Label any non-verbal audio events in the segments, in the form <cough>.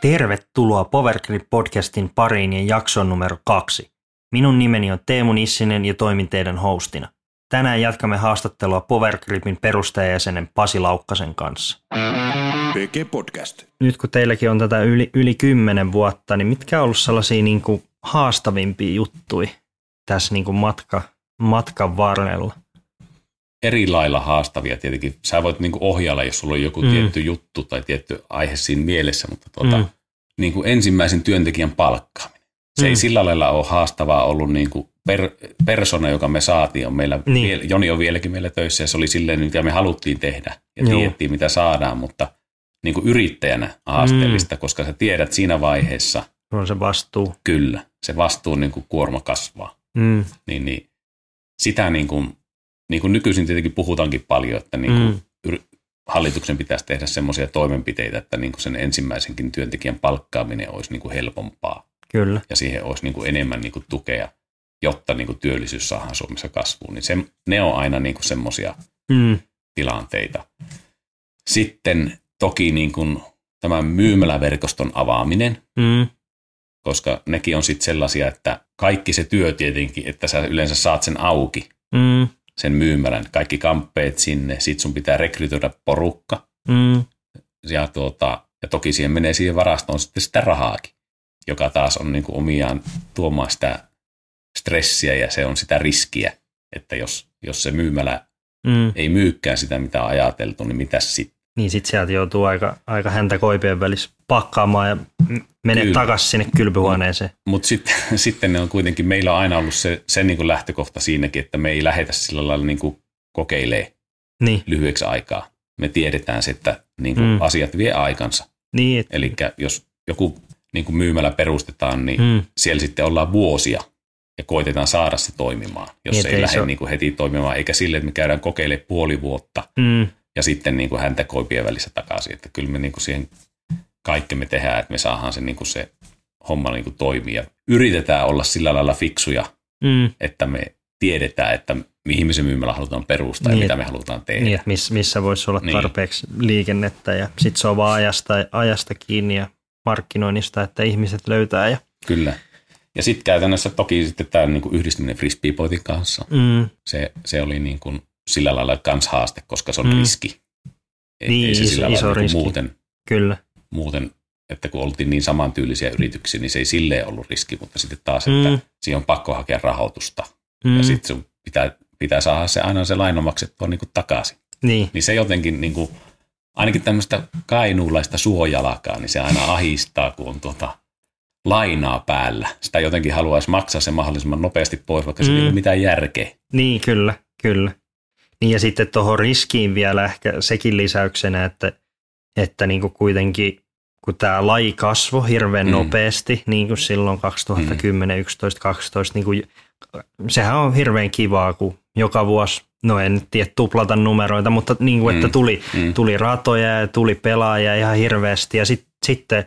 Tervetuloa Powergrip podcastin pariin ja jakson numero kaksi. Minun nimeni on Teemu Nissinen ja toimin teidän hostina. Tänään jatkamme haastattelua Powergripin perustajajäsenen Pasi Laukkasen kanssa. PG Podcast. Nyt kun teilläkin on tätä yli, yli 10 vuotta, niin mitkä on ollut sellaisia niin kuin haastavimpia juttuja tässä niin kuin matka, matkan varrella? Eri lailla haastavia tietenkin. Sä voit niin ohjailla, jos sulla on joku mm. tietty juttu tai tietty aihe siinä mielessä, mutta tuota, mm. niin kuin ensimmäisen työntekijän palkkaaminen. Se mm. ei sillä lailla ole haastavaa ollut niin kuin per, persona, joka me saatiin. On meillä, niin. Viel, Joni on vieläkin meillä töissä ja se oli silleen, mitä me haluttiin tehdä ja Joo. tiedettiin, mitä saadaan, mutta niin kuin yrittäjänä haasteellista, mm. koska sä tiedät siinä vaiheessa. On se vastuu. Kyllä, se vastuu niin kuin kuorma kasvaa. Mm. Niin, niin, sitä niin kuin niin kuin nykyisin tietenkin puhutaankin paljon, että niin kuin mm. hallituksen pitäisi tehdä semmoisia toimenpiteitä, että niin kuin sen ensimmäisenkin työntekijän palkkaaminen olisi niin kuin helpompaa. Kyllä. Ja siihen olisi niin kuin enemmän niin kuin tukea, jotta niin kuin työllisyys saadaan Suomessa kasvuun. Niin se, ne on aina niin kuin semmoisia mm. tilanteita. Sitten toki niin kuin tämän myymäläverkoston avaaminen, mm. koska nekin on sitten sellaisia, että kaikki se työ tietenkin, että sä yleensä saat sen auki, mm sen myymälän, kaikki kamppeet sinne, sit sun pitää rekrytoida porukka. Mm. Ja, tuota, ja toki siihen menee siihen varastoon sitten sitä rahaakin, joka taas on niin kuin omiaan tuomaan sitä stressiä ja se on sitä riskiä, että jos, jos se myymälä mm. ei myykään sitä, mitä on ajateltu, niin mitä sitten? Niin sitten sieltä joutuu aika, aika häntä koipien välissä pakkaamaan ja menee takaisin sinne kylpyhuoneeseen. Mutta mut sitten, <laughs> sitten ne on kuitenkin, meillä on aina ollut se, se niin kuin lähtökohta siinäkin, että me ei lähetä sillä lailla niin kuin kokeilee niin. lyhyeksi aikaa. Me tiedetään se, että niin kuin mm. asiat vie aikansa. Niin, et... Eli jos joku niin kuin myymällä perustetaan, niin mm. siellä sitten ollaan vuosia ja koitetaan saada se toimimaan, jos niin, se ei lähde se... niin kuin heti toimimaan, eikä sille, että me käydään kokeilemaan puoli vuotta mm. Ja sitten niin kuin häntä koipien välissä takaisin. Että kyllä me niin kuin siihen kaikki me tehdään, että me saadaan se, niin kuin se homma niin kuin toimia. yritetään olla sillä lailla fiksuja, mm. että me tiedetään, että mihin me se myymällä halutaan perustaa niin, ja mitä me halutaan tehdä. Niin, miss, missä voisi olla niin. tarpeeksi niin. liikennettä ja sitten se on vaan ajasta, ajasta kiinni ja markkinoinnista, että ihmiset löytää. Ja... Kyllä. Ja sitten käytännössä toki sitten tämä niin yhdistyminen Frisbeepoitin kanssa, mm. se, se oli niin kuin sillä lailla kans haaste, koska se on mm. riski. Ei, niin, ei se sillä iso, lailla riski. Muuten, Kyllä muuten, että kun oltiin niin samantyylisiä yrityksiä, niin se ei silleen ollut riski, mutta sitten taas, että mm. siihen on pakko hakea rahoitusta. Mm. Ja sitten sun pitää, pitää saada se aina se laino maksettua niin kuin takaisin. Niin. niin se jotenkin niin kuin, ainakin tämmöistä kainuulaista suojalakaa, niin se aina ahistaa, kun on tuota lainaa päällä. Sitä jotenkin haluaisi maksaa se mahdollisimman nopeasti pois, vaikka mm. se ei ole mm. mitään järkeä. Niin, kyllä, kyllä. Niin ja sitten tuohon riskiin vielä ehkä sekin lisäyksenä, että että niin kuin kuitenkin kun tämä laji kasvoi hirveän mm. nopeasti, niin kuin silloin 2010, mm. 11, 12, niin kuin, sehän on hirveän kivaa, kun joka vuosi, no en tiedä tuplata numeroita, mutta niin kuin, että mm. tuli, mm. tuli ratoja ja tuli pelaajia ihan hirveästi. Ja sit, sitten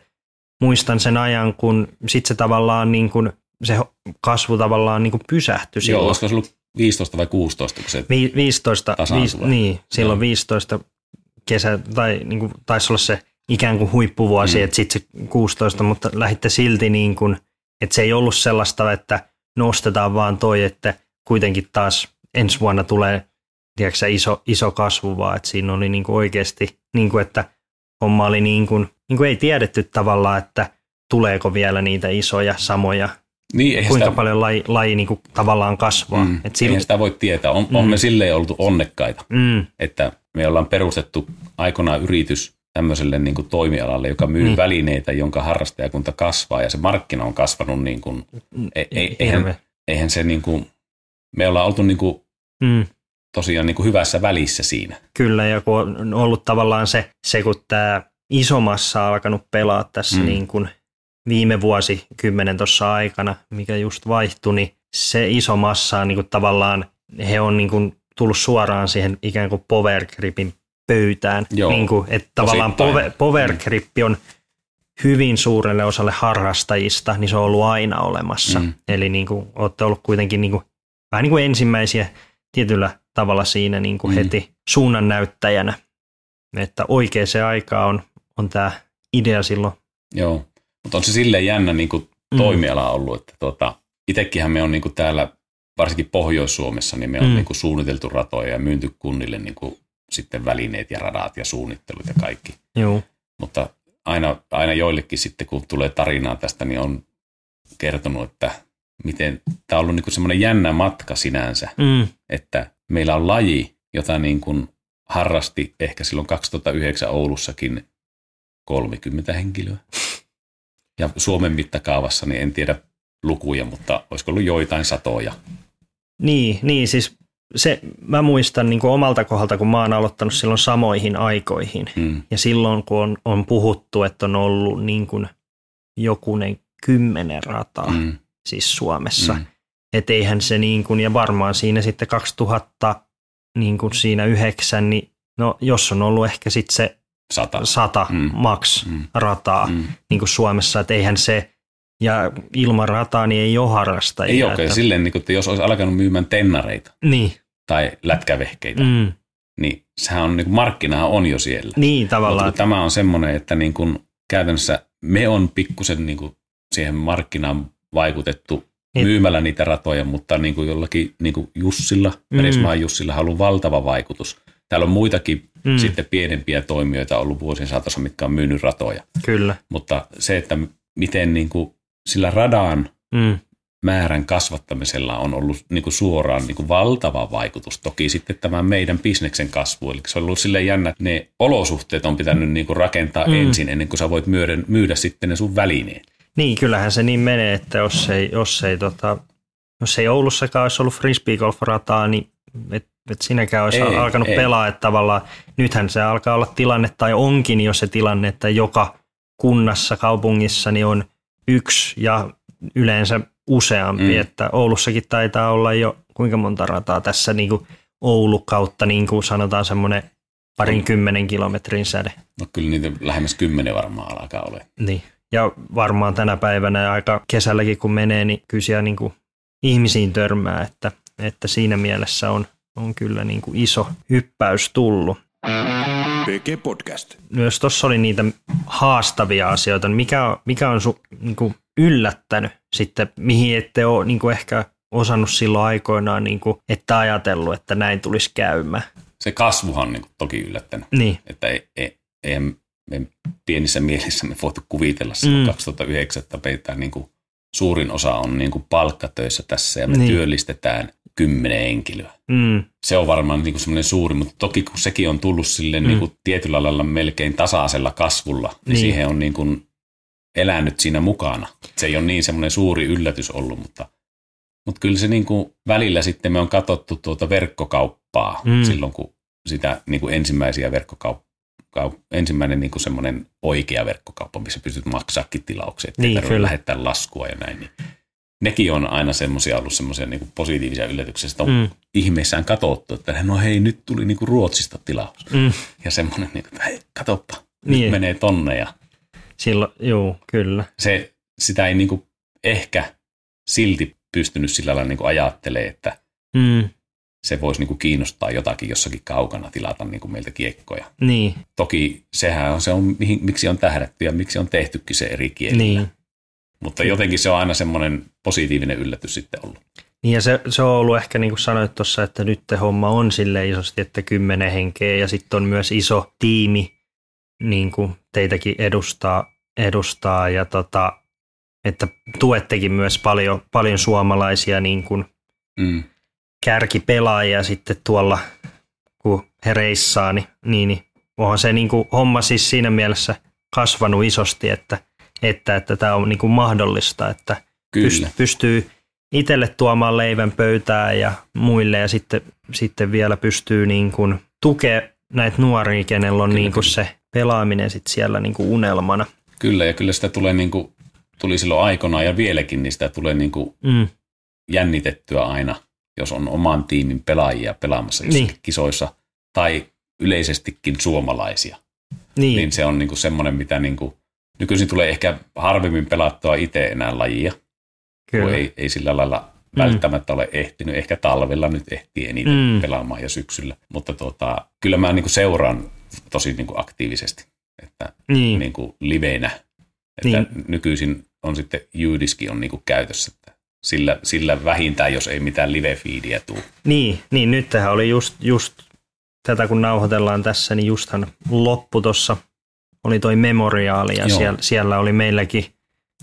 muistan sen ajan, kun sitten se tavallaan niin kuin, se kasvu tavallaan niin kuin pysähtyi silloin. Joo, olisiko se ollut 15 vai 16, kun se Vi, 15, viis, niin, silloin Joo. 15 kesä, tai niin kuin, taisi olla se ikään kuin huippuvuosi, mm. että sitten se 16, mutta lähditte silti niin kuin, että se ei ollut sellaista, että nostetaan vaan toi, että kuitenkin taas ensi vuonna tulee tiedätkö, iso, iso kasvu, vaan että siinä oli niin kuin oikeasti, niin kuin, että homma oli niin kuin, niin kuin ei tiedetty tavallaan, että tuleeko vielä niitä isoja samoja niin, kuinka sitä, paljon laji, laji niin kuin tavallaan kasvaa. Mm, Et silloin, eihän sitä voi tietää. On, mm. on me silleen oltu onnekkaita, mm. että me ollaan perustettu aikoinaan yritys tämmöiselle niin kuin toimialalle, joka myy mm. välineitä, jonka harrastajakunta kasvaa ja se markkina on kasvanut niin kuin, e, e, eihän, eihän se niin kuin, me ollaan oltu niin kuin, mm. tosiaan niin kuin hyvässä välissä siinä. Kyllä ja kun on ollut tavallaan se, se kun tämä iso massa on alkanut pelaa tässä mm. niin kuin viime vuosi kymmenen tuossa aikana, mikä just vaihtui, niin se iso massa on niin kuin tavallaan, he on niin kuin tullut suoraan siihen ikään kuin power gripin pöytään. Joo, niin kuin, että tavallaan power, power grip on hyvin suurelle osalle harrastajista, niin se on ollut aina olemassa. Mm. Eli niin kuin, olette ollut kuitenkin niin kuin, vähän niin kuin ensimmäisiä tietyllä tavalla siinä niin kuin mm. heti suunnannäyttäjänä, että oikeaan aikaan on, on tämä idea silloin. Joo, mutta on se silleen jännä niin kuin toimiala ollut, että tota, itsekinhän me on niin kuin täällä, varsinkin Pohjois-Suomessa, niin me on Mm. niin kuin suunniteltu ratoja ja myynty kunnille niin kuin sitten välineet ja radat ja suunnittelut ja kaikki. Joo, Mutta aina, aina joillekin sitten, kun tulee tarinaa tästä, niin on kertonut, että miten tämä on ollut niin semmoinen jännä matka sinänsä, mm, että meillä on laji, jota niin kuin harrasti ehkä silloin 2009 Oulussakin 30 henkilöä. Ja Suomen mittakaavassa, niin en tiedä lukuja, mutta olisiko ollut joitain satoja. Niin, niin siis se, mä muistan niin kuin omalta kohdalta, kun mä oon aloittanut silloin samoihin aikoihin. Mm. Ja silloin, kun on, on puhuttu, että on ollut niin kuin jokunen kymmenen rataa, Mm. siis Suomessa. Mm. Että eihän se niin kuin, ja varmaan siinä sitten 2000, niin kuin siinä yhdeksän, niin no jos on ollut ehkä sitten se Sata. sata Mm. max Mm. rataa Mm. niin kuin Suomessa, että eihän se, ja ilman rataa niin ei ole harrastajia. Ei ole että, silleen, niin kuin, että jos olisi alkanut myymään tennareita Niin, tai lätkävehkeitä, mm. niin sehän on, niin kuin markkinahan on jo siellä. niin Mutta tavallaan. kun tämä on semmoinen, että niin kuin käytännössä me on pikkusen niin kuin siihen markkinaan vaikutettu Niin. myymällä niitä ratoja, mutta niin kuin jollakin niin kuin Jussilla, Mm. Jussilla on ollut valtava vaikutus. Täällä on muitakin Mm. sitten pienempiä toimijoita ollut vuosien saatossa, mitkä on myynyt ratoja. Kyllä. Mutta se, että miten niin kuin sillä radan Mm, määrän kasvattamisella on ollut niin kuin suoraan niin kuin valtava vaikutus. Toki sitten tämän meidän bisneksen kasvu, eli se on ollut silleen jännä, että ne olosuhteet on pitänyt niin kuin rakentaa mm. ensin, ennen kuin sä voit myydä, myydä sitten ne sun välineet. niin, kyllähän se niin menee, että jos ei, jos ei, tota, jos ei Oulussakaan olisi ollut frisbeegolf-rataa, niin et, et sinäkään olisi Ei, alkanut ei. pelaa, että tavallaan nythän se alkaa olla tilanne, tai onkin jo se tilanne, että joka kunnassa, kaupungissa niin on yksi ja yleensä useampi, Mm. että Oulussakin taitaa olla jo kuinka monta rataa tässä niin kuin Oulu kautta, niin kuin sanotaan semmoinen parin On. kymmenen kilometrin säde. No kyllä niitä lähemmäs kymmenen varmaan alkaa olla. Niin. Ja varmaan tänä päivänä ja aika kesälläkin kun menee, niin kyllä siellä niin kuin ihmisiin törmää, että, että siinä mielessä on, on kyllä niin kuin iso hyppäys tullut. PG Podcast. Myös tuossa oli niitä haastavia asioita. Mikä on, mikä on su, niin kuin yllättänyt sitten, mihin ette ole niin kuin ehkä osannut silloin aikoinaan, niin kuin, että ajatellut, että näin tulisi käymään. Se kasvuhan on niin kuin toki yllättänyt, Niin, että ei, ei, ei me pienissä mielissä me voitu kuvitella silloin Mm. mm. 2009, että meitä niin kuin suurin osa on niin kuin palkkatöissä tässä ja me Niin. työllistetään kymmenen henkilöä. mm, se on varmaan niin semmoinen suuri, mutta toki kun sekin on tullut sille Mm. niin kuin tietyllä lailla melkein tasaisella kasvulla, niin, Niin. siihen on niin kuin elänyt siinä mukana. Se ei ole niin semmoinen suuri yllätys ollut, mutta, mutta kyllä se niin kuin välillä sitten me on katsottu tuota verkkokauppaa Mm. silloin, kun sitä niin kuin ensimmäisiä ensimmäinen niin kuin semmoinen oikea verkkokauppa, missä pystyt maksaakin tilauksia, ettei Niin, niin, tarvitse kyllä. lähettää laskua ja näin. Niin nekin on aina semmoisia ollut semmoisia niin kuin positiivisia yllätyksiä, että on mm, ihmeissään katsottu, että no hei, nyt tuli niinku Ruotsista tilaus. mm. Ja semmoinen, niinku, että hei, katoppa, Niin. nyt menee tonne. Ja Silloin, joo, kyllä. se, sitä ei niinku ehkä silti pystynyt sillä lailla niinku ajattelee, että Mm, se voisi niinku kiinnostaa jotakin jossakin kaukana tilata niinku meiltä kiekkoja. niin, Toki sehän on se, on, mihin, miksi on tähdätty ja miksi on tehtykin se eri kielillä. niin. Mutta jotenkin se on aina semmoinen positiivinen yllätys sitten ollut. Niin ja se, se on ollut ehkä niin kuin sanoit tuossa, että nyt te homma on sille isosti, että kymmenen henkeä ja sitten on myös iso tiimi, niin kuin teitäkin edustaa, edustaa ja tota, että tuettekin myös paljon, paljon suomalaisia niin kuin Mm. Kärkipelaajia sitten tuolla, kun he reissaa, niin, niin, niin onhan se niin kuin homma siis siinä mielessä kasvanut isosti, että että, että tämä on niin kuin mahdollista, että Kyllä. pyst- pystyy itselle tuomaan leivän pöytään ja muille ja sitten, sitten vielä pystyy niin kuin tukea näitä nuoria, kenellä on Kyllä, niin kuin kyllä. se pelaaminen sitten siellä niin kuin unelmana. Kyllä, ja kyllä sitä tulee niinku, tuli silloin aikanaan ja vieläkin, niin sitä tulee niinku Mm, jännitettyä aina, jos on oman tiimin pelaajia pelaamassa Niin. kisoissa, tai yleisestikin suomalaisia. niin, Niin se on niinku semmoinen, mitä niinku, nykyisin tulee ehkä harvemmin pelattua itse enää lajia, kun kyllä. ei, ei sillä lailla välttämättä ole ehtinyt. Ehkä talvella nyt ehtii eniten Mm. mm. pelaamaan ja syksyllä. Mutta tota, kyllä mä niinku seuraan tosi niinku aktiivisesti. että niin. Niin kuin livenä. Että niin. nykyisin on sitten Jyydiski on niin kuin käytössä. Että sillä, sillä vähintään, jos ei mitään live-feediä tule. Niin, niin nyt tähän oli just, just tätä kun nauhoitellaan tässä, niin justhan loppu tuossa oli toi memoriaali ja siellä, siellä, oli meilläkin,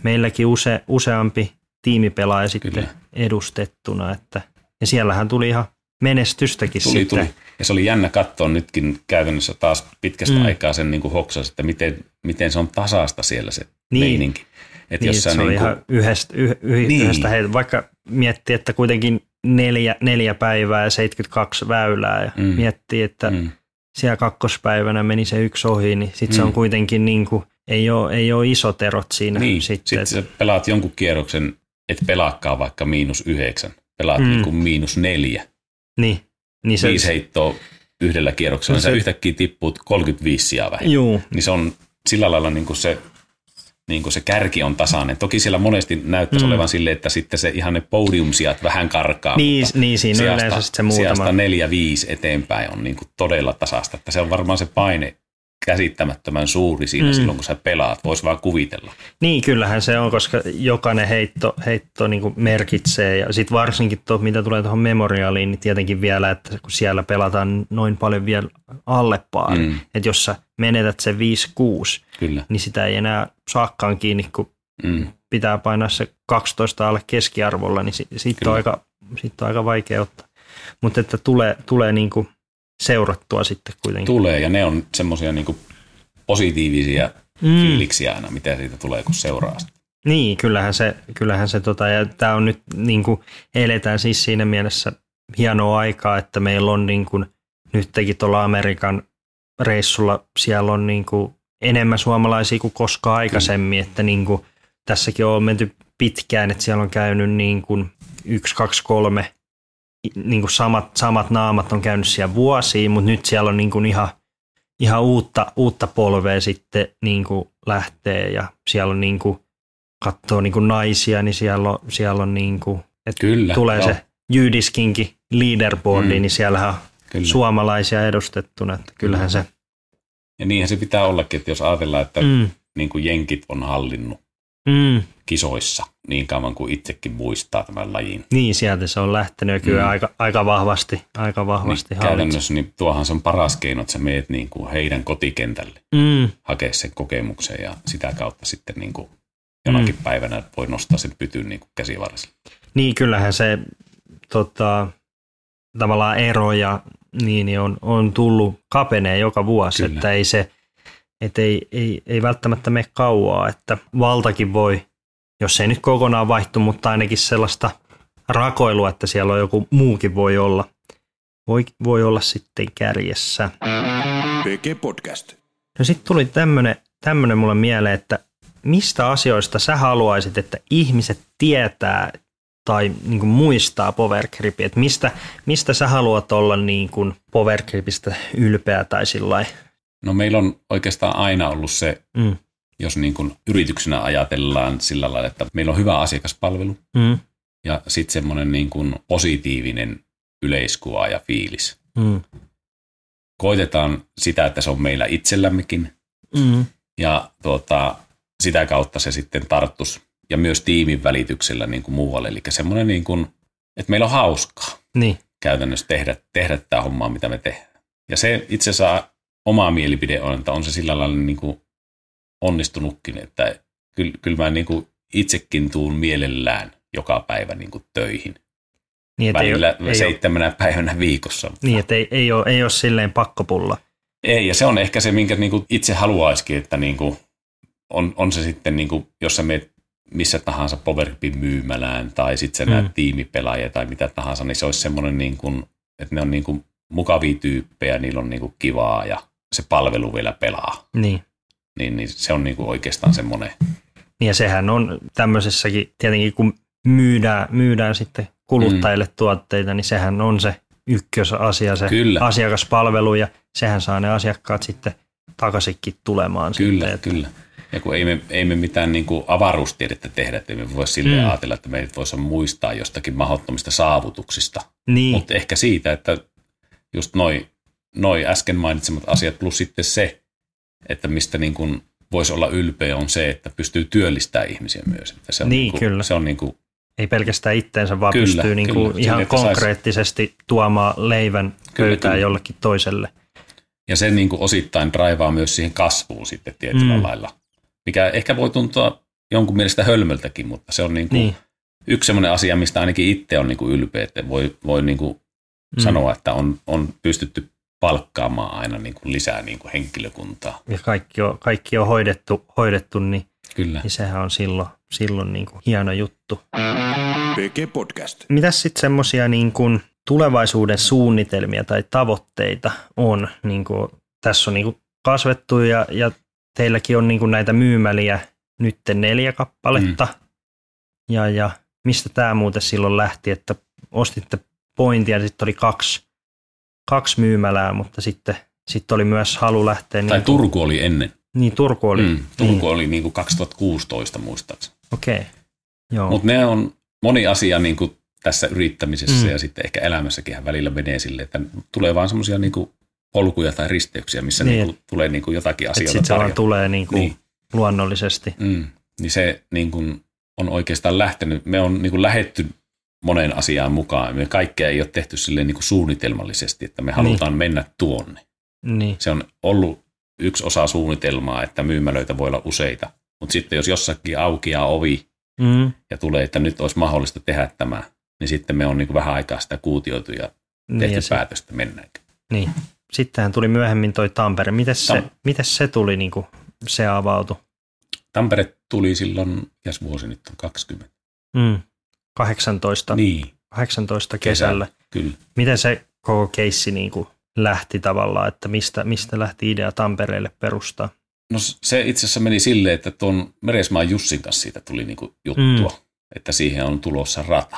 meilläkin use, useampi tiimipelaaja sitten Kyllä. edustettuna. Että, ja siellähän tuli ihan menestystäkin tuli, sitten. Tuli. Ja se oli jännä katsoa nytkin käytännössä taas pitkästä mm. aikaa sen niin kuin hoksas, että miten, miten se on tasaista siellä se niin. meininki. Et niin, jos se on niin kuin... ihan yhdestä, yh, yh, niin. yhdestä heitä, vaikka miettii, että kuitenkin neljä, neljä päivää ja 72 väylää ja mm. miettii, että mm. siellä kakkospäivänä meni se yksi ohi, niin sitten mm. se on mm. kuitenkin niin kuin, ei ole, ei ole isot erot siinä. Niin, sitten, sitten sä pelaat jonkun kierroksen, et pelaakaan vaikka miinus yhdeksän, pelaat mm. niin kuin miinus neljä. Niin. niin se, Viisi heittoa yhdellä kierroksella, niin se, sä yhtäkkiä tippuut 35 sijaa vähemmän. Juu. Niin se on sillä lailla niin kuin se niin kuin se kärki on tasainen. Toki siellä monesti näyttäisi mm. olevan sille, että sitten se ihan ne podiumsijat vähän karkaa. Niin, niin siinä sijasta, yleensä se muutama. Sijasta neljä, viisi eteenpäin on niin kuin todella tasasta. Että se on varmaan se paine käsittämättömän suuri siinä mm. silloin, kun sä pelaat. Voisi vaan kuvitella. Niin, kyllähän se on, koska jokainen heitto, heitto niin merkitsee. Ja sitten varsinkin, tuo, mitä tulee tuohon memoriaaliin, niin tietenkin vielä, että kun siellä pelataan noin paljon vielä alle paari. Mm. Että jos sä menetät se 5-6, Kyllä. niin sitä ei enää saakkaan kiinni, kun mm. pitää painaa se 12 alle keskiarvolla, niin siitä sit on, aika, sit on aika vaikea ottaa. Mutta että tulee, tulee niin kuin seurattua sitten kuitenkin. Tulee, ja ne on semmoisia niin positiivisia mm. fiiliksiä aina, mitä siitä tulee, kun seuraa sitä. Niin, kyllähän se, kyllähän se tota, ja tämä on nyt, niin kuin, eletään siis siinä mielessä hienoa aikaa, että meillä on niin kuin, nyt teki tuolla Amerikan reissulla, siellä on niin kuin, enemmän suomalaisia kuin koskaan aikaisemmin, Kyllä. että niin kuin, tässäkin on menty pitkään, että siellä on käynyt niin kuin, yksi, kaksi, kolme niin kuin samat, samat naamat on käynyt siellä vuosia, mutta nyt siellä on niin kuin ihan, ihan uutta, uutta polvea sitten niin kuin lähtee ja siellä on niin kuin, katsoo niin kuin naisia, niin siellä on, siellä on niin kuin, että Kyllä, tulee joo. se Jyydiskinkin leaderboardi, mm. niin siellä on Kyllä. suomalaisia edustettuna, että kyllähän mm. se. Ja niinhän se pitää ollakin, että jos ajatellaan, että mm. niin kuin jenkit on hallinnut mm. Kisoissa niin kauan kuin itsekin muistaa tämän lajin. Niin, sieltä se on lähtenyt kyllä mm. aika, aika vahvasti. Aika vahvasti niin, käytännössä niin tuohan se on paras keino, että sä meet niin kuin heidän kotikentälle, mm. hakea sen kokemuksen ja sitä kautta sitten niin kuin jonakin mm. päivänä voi nostaa sen pytyn niin käsivarrelle. Niin, kyllähän se tota, tavallaan ero ja niin, niin on, on tullut kapenee joka vuosi, Kyllä. että ei se, että ei, ei, ei välttämättä mene kauaa, että valtakin voi, jos ei nyt kokonaan vaihtu, mutta ainakin sellaista rakoilua, että siellä on joku muukin voi olla, voi, voi olla sitten kärjessä. PG Podcast. No sitten tuli tämmöinen tämmönen mulle mieleen, että mistä asioista sä haluaisit, että ihmiset tietää tai niin kuin muistaa Powergripi, että mistä, mistä sä haluat olla niin kuin Powergripistä ylpeä tai sillä No meillä on oikeastaan aina ollut se, mm. Jos niin kuin yrityksenä ajatellaan sillä lailla, että meillä on hyvä asiakaspalvelu mm. ja sitten semmoinen niin kuin positiivinen yleiskuva ja fiilis. Mm. Koitetaan sitä, että se on meillä itsellämmekin mm. ja tuota, sitä kautta se sitten tarttus ja myös tiimin välityksellä niin kuin muualle. Eli semmoinen, niin kuin, että meillä on hauskaa niin. käytännössä tehdä, tehdä tämä hommaa, mitä me tehdään. Ja se itse asiassa oma mielipide on, että on se sillä lailla niin kuin onnistunutkin, että kyllä, kyllä mä niin kuin itsekin tuun mielellään joka päivä niin kuin töihin. Niin, Välillä ei, seitsemänä ei päivänä viikossa. Niin, että ei, ei, ole, ei ole silleen pakkopulla. Ei, ja se on ehkä se, minkä niin kuin itse haluaisikin, että niin kuin on, on se sitten, niin kuin, jos sä meet missä tahansa Powerpin myymälään tai sitten sä mm. näet tiimipelaajia tai mitä tahansa, niin se olisi semmoinen, niin kuin, että ne on niin kuin mukavia tyyppejä, niillä on niin kuin kivaa ja se palvelu vielä pelaa. Niin. Niin, niin se on niin kuin oikeastaan semmoinen. Ja sehän on tämmöisessäkin, tietenkin kun myydään, myydään sitten kuluttajille mm. tuotteita, niin sehän on se ykkösasia, se kyllä. asiakaspalvelu ja sehän saa ne asiakkaat sitten takaisinkin tulemaan. Kyllä, sitten, että... kyllä. Ja kun ei me, ei me mitään niin kuin avaruustiedettä tehdä, että me voi silleen mm. ajatella, että meidät voisi muistaa jostakin mahdottomista saavutuksista. Niin. Mutta ehkä siitä, että just noin noi äsken mainitsemat asiat plus sitten se, että mistä niin kuin voisi olla ylpeä on se, että pystyy työllistämään ihmisiä myös. Että se on Niin, niin kuin, kyllä. Se on niin kuin, Ei pelkästään itteensä, vaan Kyllä, pystyy niin kuin kyllä. ihan Sille, että sais- konkreettisesti tuomaan leivän pöytään kyllä. jollekin toiselle. ja se niin kuin osittain draivaa myös siihen kasvuun sitten tietyllä Mm. lailla, mikä ehkä voi tuntua jonkun mielestä hölmöltäkin, mutta se on niin kuin Niin. yksi sellainen asia, mistä ainakin itse on niin kuin ylpeä, että voi, voi niin kuin Mm. sanoa, että on, on pystytty palkkaamaan aina niin kuin lisää niin kuin henkilökuntaa. Ja kaikki on, kaikki on hoidettu, hoidettu niin, Kyllä. niin sehän on silloin, silloin niin kuin hieno juttu. PG Podcast. Mitäs sitten semmoisia niin kuin tulevaisuuden suunnitelmia tai tavoitteita on? Niin kuin, tässä on niin kuin kasvettu ja, ja teilläkin on niin kuin näitä myymäliä nyt neljä kappaletta. Mm. Ja, ja mistä tämä muuten silloin lähti, että ostitte pointia ja sitten oli kaksi, kaksi myymälää, mutta sitten, sitten oli myös halu lähteä. Tai niin, Turku oli ennen. niin Turku oli. Mm, Turku Niin, oli niin kuin 2016 muistaakseni. Okei. Okay. Joo. Mutta ne on moni asia niin kuin tässä yrittämisessä Mm. ja sitten ehkä elämässäkin välillä menee sille, että tulee vaan semmoisia niin kuin polkuja tai risteyksiä, missä Niin. niin. Kuin tulee niin kuin jotakin asioita sitten se vaan tulee niin kuin Niin. luonnollisesti. Mm. Niin se niin kuin on oikeastaan lähtenyt, me on niin kuin lähetty moneen asiaan mukaan. Me kaikkea ei ole tehty silleen niin kuin suunnitelmallisesti, että me halutaan niin. mennä tuonne. Niin. Se on ollut yksi osa suunnitelmaa, että myymälöitä voi olla useita. Mutta sitten jos jossakin aukeaa ovi Mm. ja tulee, että nyt olisi mahdollista tehdä tämä, niin sitten me on niin kuin vähän aikaa sitä kuutioitu ja Niin, tehty ja niin se, päätöstä mennäänkö. niin. Sittenhän tuli myöhemmin toi Tampere. Miten se, Tam- se tuli, niin kuin se avautui? Tampere tuli silloin, mikäs vuosi nyt on, 20. Mm. 18, Niin, 18 kesällä. kyllä. Miten se koko keissi niin kuin lähti tavallaan, että mistä, mistä lähti idea Tampereelle perustaa? No se itse asiassa meni silleen, että tuon Meresmaan Jussin kanssa siitä tuli niinku juttua, mm. että siihen on tulossa rata.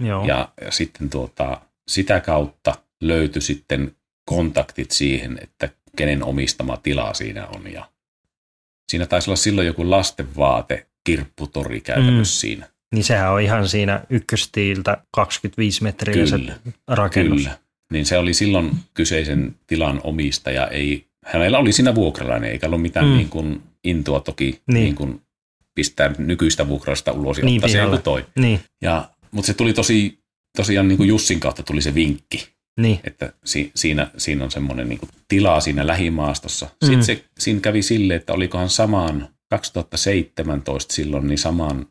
Joo. Ja, ja sitten tuota, sitä kautta löytyi sitten kontaktit siihen, että kenen omistama tila siinä on. Ja siinä taisi olla silloin joku lastenvaate kirpputori käytännössä mm. siinä. Niin sehän on ihan siinä ykköstiiltä 25 metriä se Kyllä, rakennus. Kyllä. Niin se oli silloin kyseisen tilan omistaja. Ei, hänellä oli siinä vuokralainen, eikä ollut mitään Mm. niin kuin intoa toki Niin. niin. Kuin pistää nykyistä vuokrasta ulos ja Niin, ottaa se joku toi. Niin, Ja, mutta se tuli tosi, tosiaan niin kuin Jussin kautta tuli se vinkki, niin. että si, siinä, siinä on semmoinen niin kuin tilaa siinä lähimaastossa. Mm. Sitten se, siinä kävi sille, että olikohan samaan 2017 silloin, niin saman,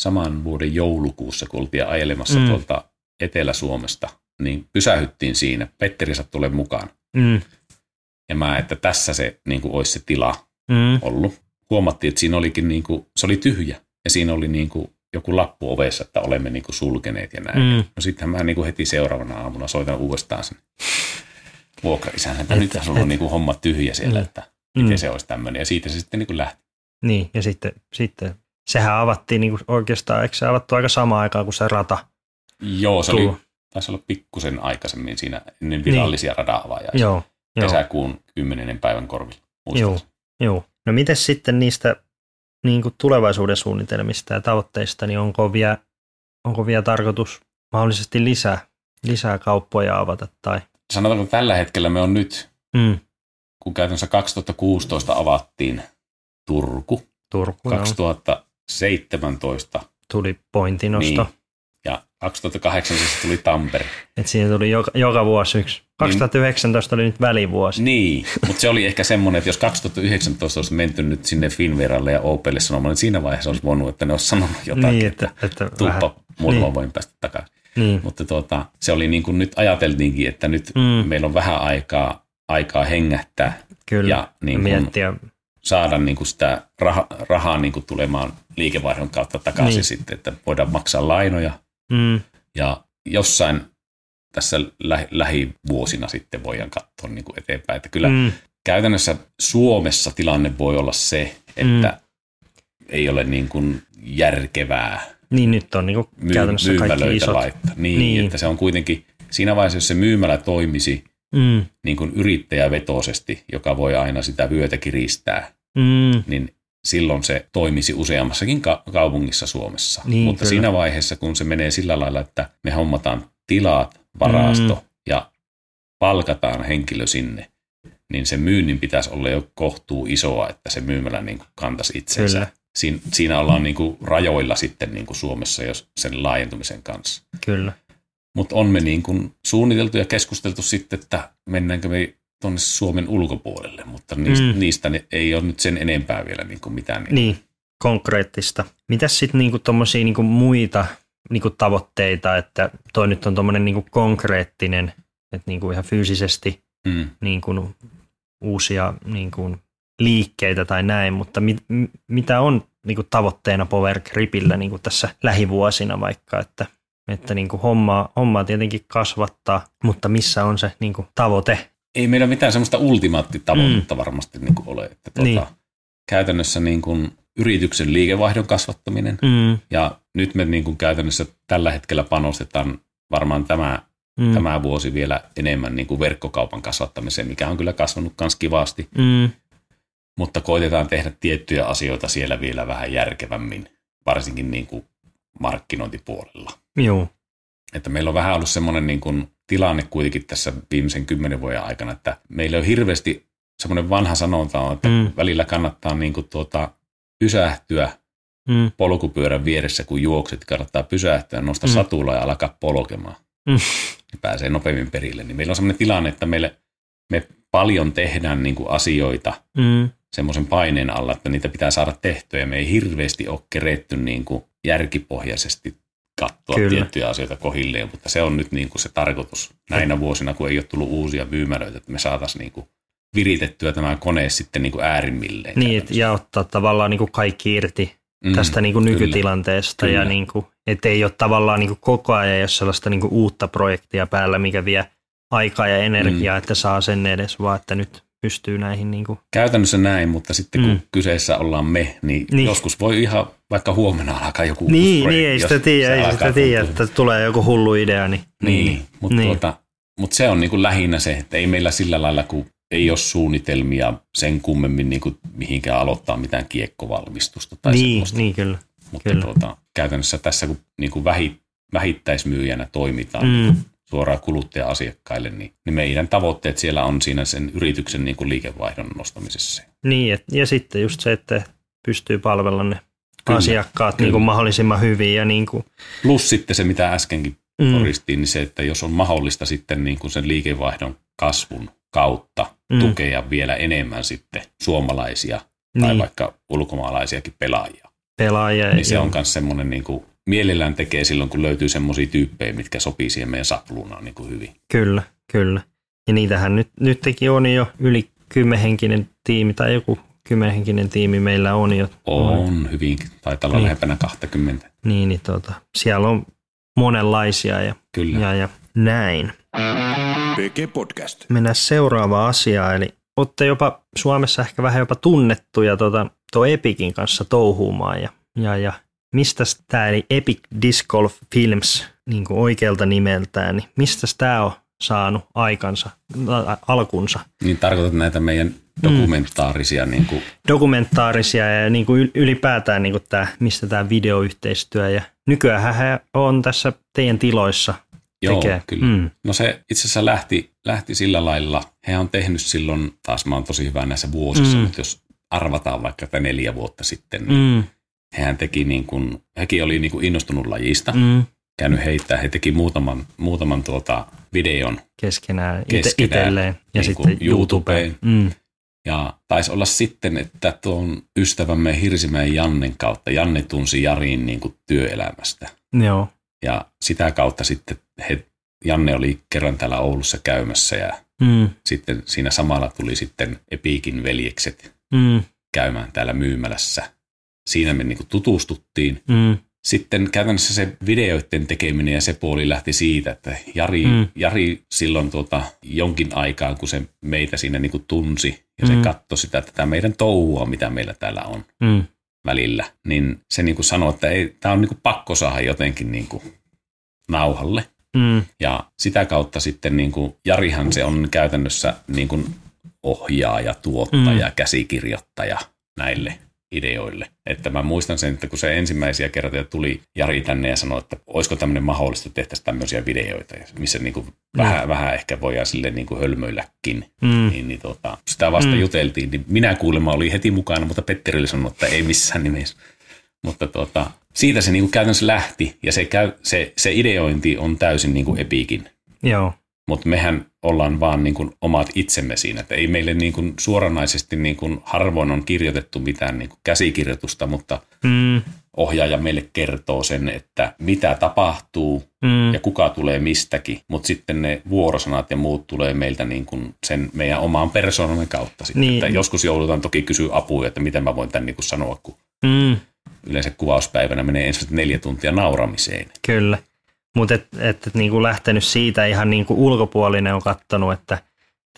saman vuoden joulukuussa, kun oltiin ajelemassa Mm. tuolta Etelä-Suomesta, niin pysähyttiin siinä. Petteri sattui tulemaan mukaan. Mm. Ja mä, että tässä se niin kuin, olisi se tila Mm. ollut. Huomattiin, että siinä olikin, niin kuin, se oli tyhjä. Ja siinä oli niin kuin, joku lappu ovessa, että olemme niin kuin, sulkeneet ja näin. Mm. No sittenhän mä niin kuin, heti seuraavana aamuna soitan uudestaan sen vuokraisän, että Et- nyt sulla on et- niin kuin, homma tyhjä siellä, Mm. että miten Mm. se olisi tämmöinen. Ja siitä se sitten niin kuin, lähti. Niin, ja sitten, sitten sehän avattiin niin kuin oikeastaan, eikö se avattu aika samaan aikaan kuin se rata? Joo, se Tuo. oli, taisi olla pikkusen aikaisemmin siinä ennen virallisia niin. radan-avajaisia. Joo, joo, Kesäkuun 10. päivän korvilla. joo, joo. No miten sitten niistä niin kuin tulevaisuuden suunnitelmista ja tavoitteista, niin onko vielä, onko vielä tarkoitus mahdollisesti lisää, lisää kauppoja avata? Tai, Sanotaanko, että tällä hetkellä me on nyt, mm, kun käytännössä 2016 avattiin Turku, Turku, joo, 2017 tuli pointinosto. Niin. ja 2018 tuli Tampere. Et siinä tuli joka, joka vuosi yksi. 2019 oli nyt välivuosi. Niin, mutta se oli ehkä semmoinen, että jos 2019 olisi menty nyt sinne Finveralle ja Opelle sanomaan, niin siinä vaiheessa olisi voinut, että ne olisi sanonut jotakin, niin, että, että, tuppa muutaman niin. vuoden päästä takaisin. niin, Mutta tuota, se oli niin kuin nyt ajateltiinkin, että nyt mm. meillä on vähän aikaa, aikaa hengähtää kyllä. ja niin kuin miettiä. Saada niin kuin sitä raha, rahaa niin kuin tulemaan liikevaihdon kautta takaisin Niin. niin. sitten, että voidaan maksaa lainoja Mm, ja jossain tässä lähi, lähivuosina sitten voidaan katsoa niin kuin eteenpäin. Että kyllä mm. käytännössä Suomessa tilanne voi olla se, että mm. ei ole niin kuin järkevää niin nyt on niinku myy- käytännössä kaikki myymälöitä isot. laittaa. Niin, Niin. niin, että se on kuitenkin siinä vaiheessa, jos se myymälä toimisi Mm, niin kuin yrittäjävetoisesti, joka voi aina sitä vyötä kiristää, mm, niin silloin se toimisi useammassakin ka- kaupungissa Suomessa. Niin, Mutta kyllä. siinä vaiheessa, kun se menee sillä lailla, että me hommataan tilat, varasto Mm. ja palkataan henkilö sinne, niin se myynnin pitäisi olla jo kohtuu isoa, että se myymälä niin kantaisi itsensä. Kyllä. Siin, siinä ollaan niin kuin rajoilla sitten niin kuin Suomessa jos sen laajentumisen kanssa. Kyllä. Mutta on me niin kuin suunniteltu ja keskusteltu sitten, että mennäänkö me tuonne Suomen ulkopuolelle, mutta niistä, mm. niistä ei ole nyt sen enempää vielä niin kuin mitään. Niin, Niin, konkreettista. Mitäs sitten niinku tommosia niinku muita niinku tavoitteita, että toi nyt on tommonen niinku konkreettinen, että niinku ihan fyysisesti mm. niinku uusia niinku liikkeitä tai näin, mutta mit, mitä on niinku tavoitteena Power Gripillä niinku tässä lähivuosina vaikka, että, että niinku hommaa, hommaa tietenkin kasvattaa, mutta missä on se niinku tavoite? Ei meillä mitään semmoista ultimaattitavoitetta mm. varmasti niin kuin ole. Että tuota, Niin. Käytännössä niin kuin yrityksen liikevaihdon kasvattaminen Mm, ja nyt me niin kuin käytännössä tällä hetkellä panostetaan varmaan tämä, mm, tämä vuosi vielä enemmän niin kuin verkkokaupan kasvattamiseen, mikä on kyllä kasvanut myös kivasti, mm, mutta koitetaan tehdä tiettyjä asioita siellä vielä vähän järkevämmin, varsinkin niin kuin markkinointipuolella. Juu, Että meillä on vähän ollut semmoinen niin kuin tilanne kuitenkin tässä viimeisen kymmenen vuoden aikana, että meillä on hirveästi semmoinen vanha sanonta on, että Mm. välillä kannattaa niin kuin tuota, pysähtyä mm, polkupyörän vieressä, kun juokset, kannattaa pysähtyä, nosta Mm. satula ja alkaa polkemaan. Mm. Niin pääsee nopeammin perille. Niin meillä on semmoinen tilanne, että meille, me paljon tehdään niin kuin asioita mm, semmoisen paineen alla, että niitä pitää saada tehtyä ja me ei hirveästi ole keretty niin kuin järkipohjaisesti katsoa Kyllä. Tiettyjä asioita kohilleen, mutta se on nyt niin kuin se tarkoitus näinä vuosina, kun ei ole tullut uusia myymälöitä, että me saataisiin niin kuin viritettyä tämä kone sitten niin kuin äärimmilleen. Niin, käytännössä. ja ottaa tavallaan niin kuin kaikki irti Mm, tästä niin kuin kyllä. nykytilanteesta ja Kyllä. niin kuin, et ei ole tavallaan niin kuin koko ajan ole sellaista niin kuin uutta projektia päällä, mikä vie aikaa ja energiaa, mm. että saa sen edes, vaan että nyt pystyy näihin niin kuin, Käytännössä näin, mutta sitten kun Mm. kyseessä ollaan me, niin, Niin. niin joskus voi ihan vaikka huomenna alkaa joku uusi niin, niin, ei sitä tiedä, ei sitä tiedä, että tulee joku hullu idea, niin, Niin, mutta Niin. niin. tuota, mut se on niin kuin lähinnä se, että ei meillä sillä lailla, kun ei ole suunnitelmia sen kummemmin niin kuin mihinkään aloittaa mitään kiekkovalmistusta tai niin, semmoista. niin kyllä. Mutta kyllä. tuota, käytännössä tässä kun niin kuin vähi, vähittäismyyjänä toimitaan Mm. mm. Suoraan kuluttaja-asiakkaille, niin, niin meidän tavoitteet siellä on siinä sen yrityksen niin kuin liikevaihdon nostamisessa. Niin, et, ja sitten just se, että pystyy palvella ne Kyllä, asiakkaat kyllä. Niin kuin mahdollisimman hyvin ja niin kuin, Plus sitten se, mitä äskenkin mm, koristiin, niin se, että jos on mahdollista sitten niin kuin sen liikevaihdon kasvun kautta Mm. tukea vielä enemmän sitten suomalaisia tai niin, vaikka ulkomaalaisiakin pelaajia, pelaajia. niin se on myös semmoinen niin kuin mielellään tekee silloin, kun löytyy semmoisia tyyppejä, mitkä sopii siihen meidän sapluunaan niin kuin hyvin. Kyllä, kyllä. Ja niitähän nyt, nytkin on jo yli kymmenhenkinen tiimi tai joku kymmenhenkinen tiimi meillä on jo. On hyvin, taitaa olla Niin. niin. lähempänä 20. Niin, niin tota, siellä on monenlaisia ja, Kyllä. ja, ja näin. PG Podcast. Mennään seuraavaan asiaan, eli olette jopa Suomessa ehkä vähän jopa tunnettuja tota, tuo Epikin kanssa touhuumaan ja, ja, ja mistä tämä eli Epic Disc Golf Films niin kuin oikealta nimeltään, niin mistä tämä on saanut aikansa, ä, alkunsa? Niin tarkoitat näitä meidän dokumentaarisia niin kuin, dokumentaarisia ja niin kuin yl- ylipäätään niin kuin tämä, mistä tämä videoyhteistyö ja nykyään hän on tässä teidän tiloissa Joo, tekee. kyllä. Mm. No se itse asiassa lähti, lähti sillä lailla. He on tehnyt silloin, taas mä oon tosi hyvä näissä vuosissa, Mm. mm. mutta jos arvataan vaikka että neljä vuotta sitten, niin Mm. Hehän teki niin kuin, hekin oli niin kuin innostunut lajista, mm. Käynyt heittää, he teki muutaman, muutaman tuota videon Keskenään, Keskenään, itselleen ja niin sitten YouTubeen. YouTubeen. Mm. ja taisi olla sitten, että tuon ystävämme Hirsimäen Jannen kautta, Janne tunsi Jarin niin kuin työelämästä. Joo. Ja sitä kautta sitten he, Janne oli kerran täällä Oulussa käymässä ja Mm. sitten siinä samalla tuli sitten Epikin veljekset Mm. käymään täällä myymälässä. Siinä me niinku tutustuttiin. Mm. Sitten käytännössä se videoiden tekeminen ja se puoli lähti siitä, että Jari, Mm. Jari silloin tuota, jonkin aikaan, kun se meitä siinä niinku tunsi ja se Mm. katsoi sitä tätä meidän touhua, mitä meillä täällä on Mm. välillä, niin se niinku sanoi, että ei, tämä on niinku pakko saada jotenkin niinku nauhalle. Mm. Ja sitä kautta sitten niin kuin, Jarihan se on käytännössä niin kuin ohjaaja, tuottaja, mm. käsikirjoittaja näille ideoille. Että mä muistan sen, että kun se ensimmäisiä kertoja tuli Jari tänne ja sanoi, että olisiko tämmöinen mahdollista, että tehtäisiin tämmöisiä videoita, missä niin kuin mm. vähän, vähän ehkä voidaan silleen niin kuin hölmöilläkin. Mm. Niin, niin tota, sitä vasta mm. juteltiin, niin minä kuulemma oli heti mukana, mutta Petteri oli sanonut, että ei missään nimessä. Mutta tota, siitä se niin kuin käytännössä lähti ja se, käy, se, se ideointi on täysin niin kuin epikin. Joo mutta mehän ollaan vaan niin kuin omat itsemme siinä. Että ei meille niin kuin suoranaisesti niin kuin harvoin on kirjoitettu mitään niin kuin käsikirjoitusta, mutta mm. ohjaaja meille kertoo sen, että mitä tapahtuu mm. ja kuka tulee mistäkin, mutta sitten ne vuorosanat ja muut tulee meiltä niin kuin sen meidän omaan persoonamme kautta. Sitten. Niin. Että joskus joudutaan toki kysyä apua, että miten mä voin tämän niin kuin sanoa, kun mm. yleensä kuvauspäivänä menee ensimmäiset neljä tuntia nauramiseen. Kyllä. Mutta et, et, et niinku lähtenyt siitä ihan niinku ulkopuolinen on katsonut, että,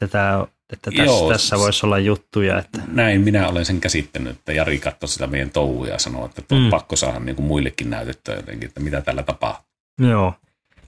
tätä, että tässä, Joo, tässä voisi olla juttuja. Että... Näin minä olen sen käsittänyt, että Jari katsoi sitä meidän touhuja ja sanoi, että on mm. pakko saada niinku muillekin näytettyä jotenkin, että mitä tällä tapahtuu. Joo.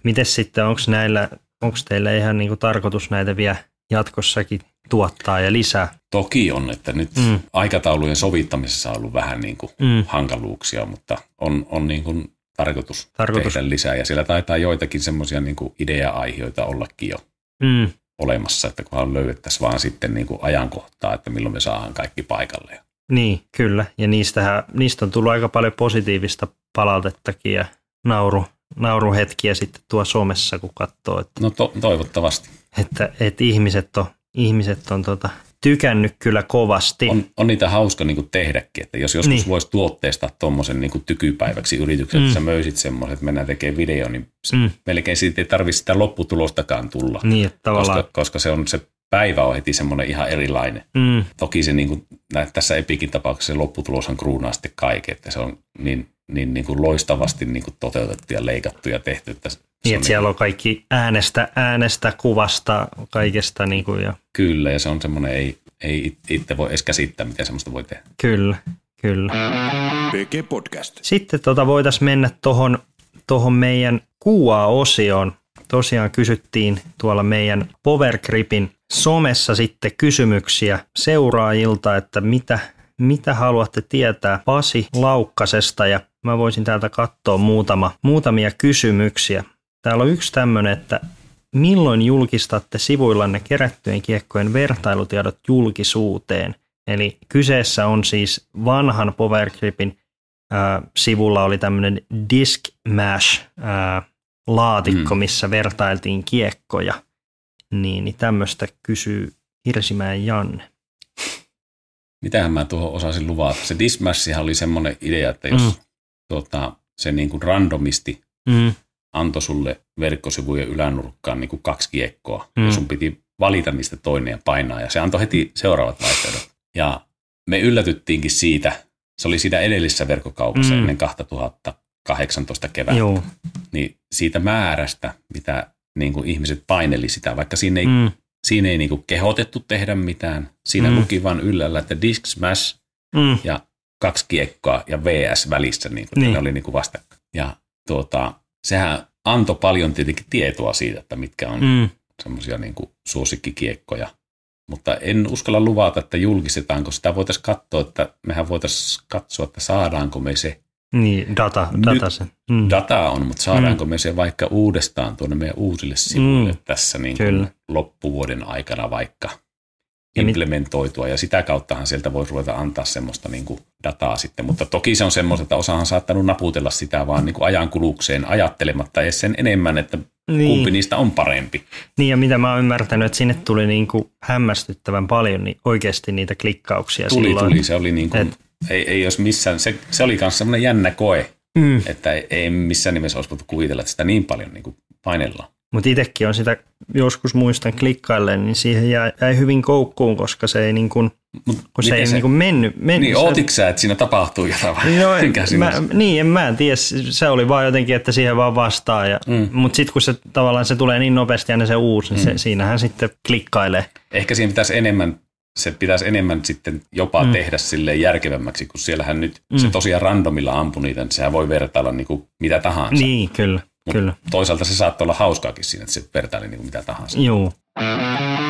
Miten sitten, onko näillä, onko teillä ihan niinku tarkoitus näitä vielä jatkossakin tuottaa ja lisää? Toki on, että nyt mm. aikataulujen sovittamisessa on ollut vähän niin kuin mm. hankaluuksia, mutta on, on niin kuin tarkoitus, tarkoitus tehdä lisää. Ja siellä taitaa joitakin semmoisia niin idea-aiheita ollakin jo mm. olemassa, että kunhan löydettäisiin vaan sitten niin kuin ajankohtaa, että milloin me saadaan kaikki paikalle. Niin, kyllä. Ja niistähän, niistä on tullut aika paljon positiivista palautettakin ja nauru, nauruhetkiä sitten tuo Suomessa, kun katsoo. Että, no to, toivottavasti. Että, että ihmiset on, ihmiset on tota, tykännyt kyllä kovasti. On, on niitä hauska niin tehdäkin, että jos joskus niin. voisi tuotteesta tuommoisen niin tykypäiväksi yrityksen, mm. että sä möisit semmoisen, että mennään tekemään video, niin mm. melkein siitä ei tarvitse sitä lopputulostakaan tulla. Niin, koska, koska se on se päivä on heti semmoinen ihan erilainen. Mm. Toki se niin kuin, tässä Epikin tapauksessa se lopputuloshan kruunaa sitten kaiken, että se on niin, niin, niin kuin loistavasti niin kuin toteutettu ja leikattu ja tehty. Että niin, että siellä on kaikki äänestä, äänestä kuvasta, kaikesta. Niin kuin, ja... Kyllä, ja se on semmoinen, ei, ei itse voi edes käsittää, miten semmoista voi tehdä. Kyllä, kyllä. PG Podcast. Sitten tota voitaisiin mennä tuohon tohon meidän kuua-osioon. Tosiaan kysyttiin tuolla meidän Powergripin somessa sitten kysymyksiä seuraajilta, että mitä, mitä haluatte tietää Pasi Laukkasesta ja mä voisin täältä katsoa muutama, muutamia kysymyksiä. Täällä on yksi tämmöinen, että milloin julkistatte sivuillanne kerättyjen kiekkojen vertailutiedot julkisuuteen? Eli kyseessä on siis vanhan Powergripin äh, sivulla oli tämmöinen Disk Mash äh, laatikko, mm. missä vertailtiin kiekkoja. Niin, niin tämmöistä kysyy Hirsimäen Janne. Mitähän mä tuohon osasin luvata? Se Dismashihan oli semmoinen idea, että jos mm. Tuota, se niin kuin randomisti mm antoi sulle verkkosivujen ylänurkkaan niin kuin kaksi kiekkoa. Mm. Ja sun piti valita niistä toinen ja painaa. Ja se antoi heti seuraavat vaihtoehdot. Ja me yllätyttiinkin siitä, se oli siinä edellisessä verkkokaupassa mm. ennen 2018 kevättä. Joo. Niin siitä määrästä, mitä niin kuin ihmiset paineli sitä, vaikka siinä ei, mm. siinä ei niin kuin kehotettu tehdä mitään. Siinä mm. luki vain yllällä, että disk smash mm. ja kaksi kiekkoa ja VS välissä, niin kuin niin. ne oli niin kuin vastakkain. Ja tuota, sehän antoi paljon tietenkin tietoa siitä, että mitkä on mm. semmoisia niin suosikkikiekkoja. Mutta en uskalla luvata, että julkistetaanko sitä. Voitaisiin katsoa, että mehän voitaisiin katsoa, että saadaanko me se. Niin, data, data se. Mm. Data on, mutta saadaanko mm. me se vaikka uudestaan tuonne meidän uusille sivuille mm. tässä niin kuin loppuvuoden aikana vaikka – implementoitua ja sitä kauttahan sieltä voisi ruveta antaa semmoista niin kuin dataa sitten, mutta toki se on semmoista, että osahan saattanut naputella sitä vaan niin kuin ajankulukseen ajattelematta edes sen enemmän, että niin. kumpi niistä on parempi. Niin ja mitä mä oon ymmärtänyt, että sinne tuli niin kuin hämmästyttävän paljon niin oikeasti niitä klikkauksia tuli, silloin. Tuli, se oli niin kuin, Et... ei, ei jos missään, se, se oli myös semmoinen jännä koe, mm. että ei, ei missään nimessä olisi voitu kuvitella, että sitä niin paljon niin kuin painellaan. Mutta itsekin on sitä joskus muistan klikkailleen, niin siihen jäi, jäi hyvin koukkuun, koska se ei, niin kuin, Mut kun se ei se, niin kuin mennyt. mennyt niin, ootitko sä, että siinä tapahtuu jotain vai? No, mä, niin, en mä en tiedä. Se oli vaan jotenkin, että siihen vaan vastaa. Ja, mm. Mutta sitten kun se tavallaan se tulee niin nopeasti ja se uusi, niin mm. se, siinähän sitten klikkailee. Ehkä siinä pitäisi enemmän se pitäisi enemmän sitten jopa mm. tehdä sille järkevämmäksi, kun siellähän nyt mm. se tosiaan randomilla ampui niitä, niin sehän voi vertailla niin kuin mitä tahansa. Niin, kyllä. Kyllä. Toisaalta se saattoi olla hauskaakin siinä, että se vertaili niin kuin mitä tahansa. Joo.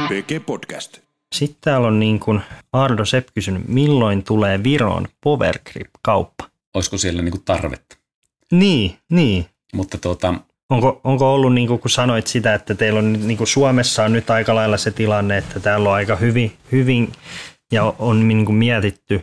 PG Podcast. Sitten täällä on niin kuin Ardo Sepp kysynyt, milloin tulee Viroon Power Grip-kauppa? Olisiko siellä niin kuin tarvetta? Niin, niin. Mutta tuota, Onko, onko ollut, niin kuin kun sanoit sitä, että teillä on niin kuin Suomessa on nyt aika lailla se tilanne, että täällä on aika hyvin, hyvin ja on niin kuin mietitty,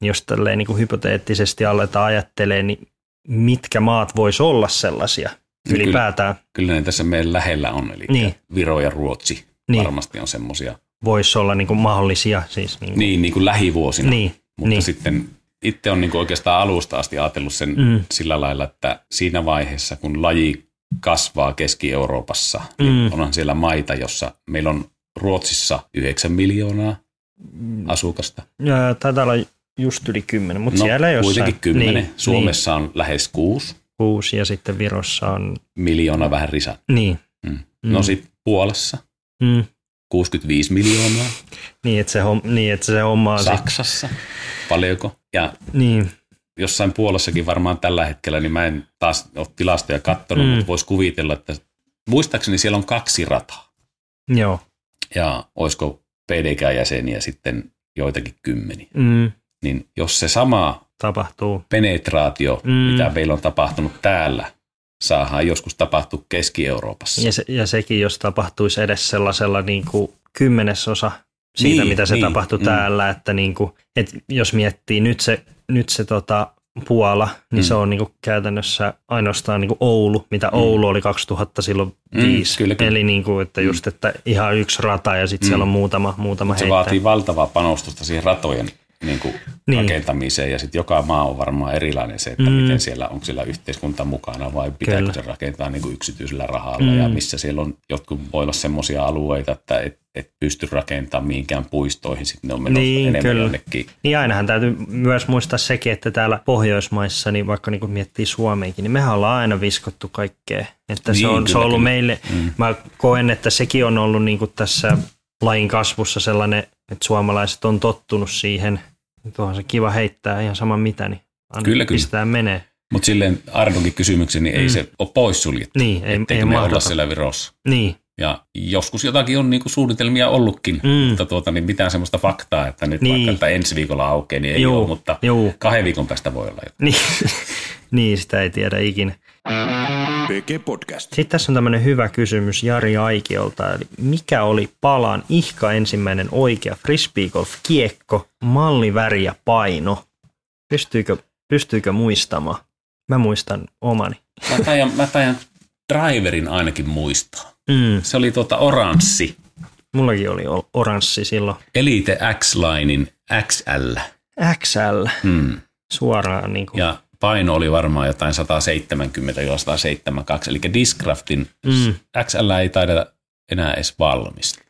jos tälleen niin kuin hypoteettisesti aletaan ajattelee, niin mitkä maat vois olla sellaisia. Ylipäätään? kyllä ne tässä meidän lähellä on, eli Niin. Viro ja Ruotsi Niin. varmasti on semmoisia. Voisi olla niin kuin mahdollisia. Siis niin kuin, Niin, niin kuin lähivuosina. Niin, Mutta niin. sitten itse on niin kuin oikeastaan alusta asti ajatellut sen Mm. sillä lailla, että siinä vaiheessa, kun laji kasvaa Keski-Euroopassa, niin Mm. onhan siellä maita, jossa meillä on Ruotsissa 9 miljoonaa asukasta. Ja taitaa olla just yli 10, mutta no, siellä jossain. kuitenkin 10. Niin, Suomessa on lähes 6 Niin, kuusi ja sitten Virossa on, miljoonaa vähän risat. niin. Mm. Mm. No sitten Puolassa Mm, 65 miljoonaa, niin, että se, hom- niin, että se homma on sit, Saksassa paljonko. Ja niin, jossain Puolassakin varmaan tällä hetkellä, niin mä en taas ole tilastoja katsonut, Mm. mm. mutta voisi kuvitella, että muistaakseni siellä on kaksi rataa. joo. Ja olisiko PDK-jäseniä sitten joitakin kymmeniä. Mm, Niin jos se sama tapahtuu. penetraatio, Mm. mm. mitä meillä on tapahtunut täällä, saadaan joskus tapahtua Keski-Euroopassa. Ja, se, ja sekin, jos tapahtuisi edes sellaisella niin kuin kymmenesosa siitä, Niin, mitä se niin, tapahtui mm. täällä, että niin kuin, että jos miettii nyt se, nyt se tota, Puola, niin Mm. se on niin kuin käytännössä ainoastaan niin kuin Oulu, mitä Oulu oli 2000 silloin Mm, viisi. kyllä, kyllä. Eli niin kuin, että just, että ihan yksi rata ja sitten siellä on muutama, muutama se vaatii valtavaa panostusta siihen ratojen niin kuin Niin. rakentamiseen ja sitten joka maa on varmaan erilainen se, että Mm. miten siellä, onko siellä yhteiskunta mukana vai pitääkö Kyllä. se rakentaa niin kuin yksityisellä rahalla Mm. ja missä siellä on, jotkut voi olla semmoisia alueita, että et, et pysty rakentamaan mihinkään puistoihin, sitten ne on menossa Niin, enemmän kyllä. jonnekin. Niin ainahan täytyy myös muistaa sekin, että täällä Pohjoismaissa, niin vaikka niin kun miettii Suomeenkin, niin mehän ollaan aina viskottu kaikkea. Että se, Niin, on, se on ollut kyllä. meille, Mm. mä koen, että sekin on ollut niin kuin tässä lajin kasvussa sellainen, että suomalaiset on tottunut siihen. Tuohon se kiva heittää ihan sama mitä, niin anna Kyllä, kyllä. pistää menee. Mutta silleen Ardonkin kysymykseni, niin ei Mm. se ole poissuljettu, Niin, ei, etteikö ei me olla mahdota. siellä Virossa. Niin, Ja joskus jotakin on niinku suunnitelmia ollutkin, Mm. mutta tuota, niin mitään semmoista faktaa, että nyt Niin. vaikka että ensi viikolla aukeaa, niin ei Juu, ole, mutta juu. kahden viikon päästä voi olla jo. niin, <laughs> niin, sitä ei tiedä ikinä. Podcast. Sitten tässä on tämmöinen hyvä kysymys Jari Aikiolta. Eli mikä oli palan ihka ensimmäinen oikea frisbeegolf-kiekko, malli, väri ja paino? Pystyykö, pystyykö muistamaan? Mä muistan omani. Mä tajan, mä tajan driverin ainakin muistaa. Mm, Se oli tuota oranssi, mullakin oli oranssi silloin. Elite X-Linein XL. XL Hmm. suoraan. Niin kuin. Ja paino oli varmaan jotain 170-172, eli Discraftin Mm. XL ei taida enää edes valmistaa.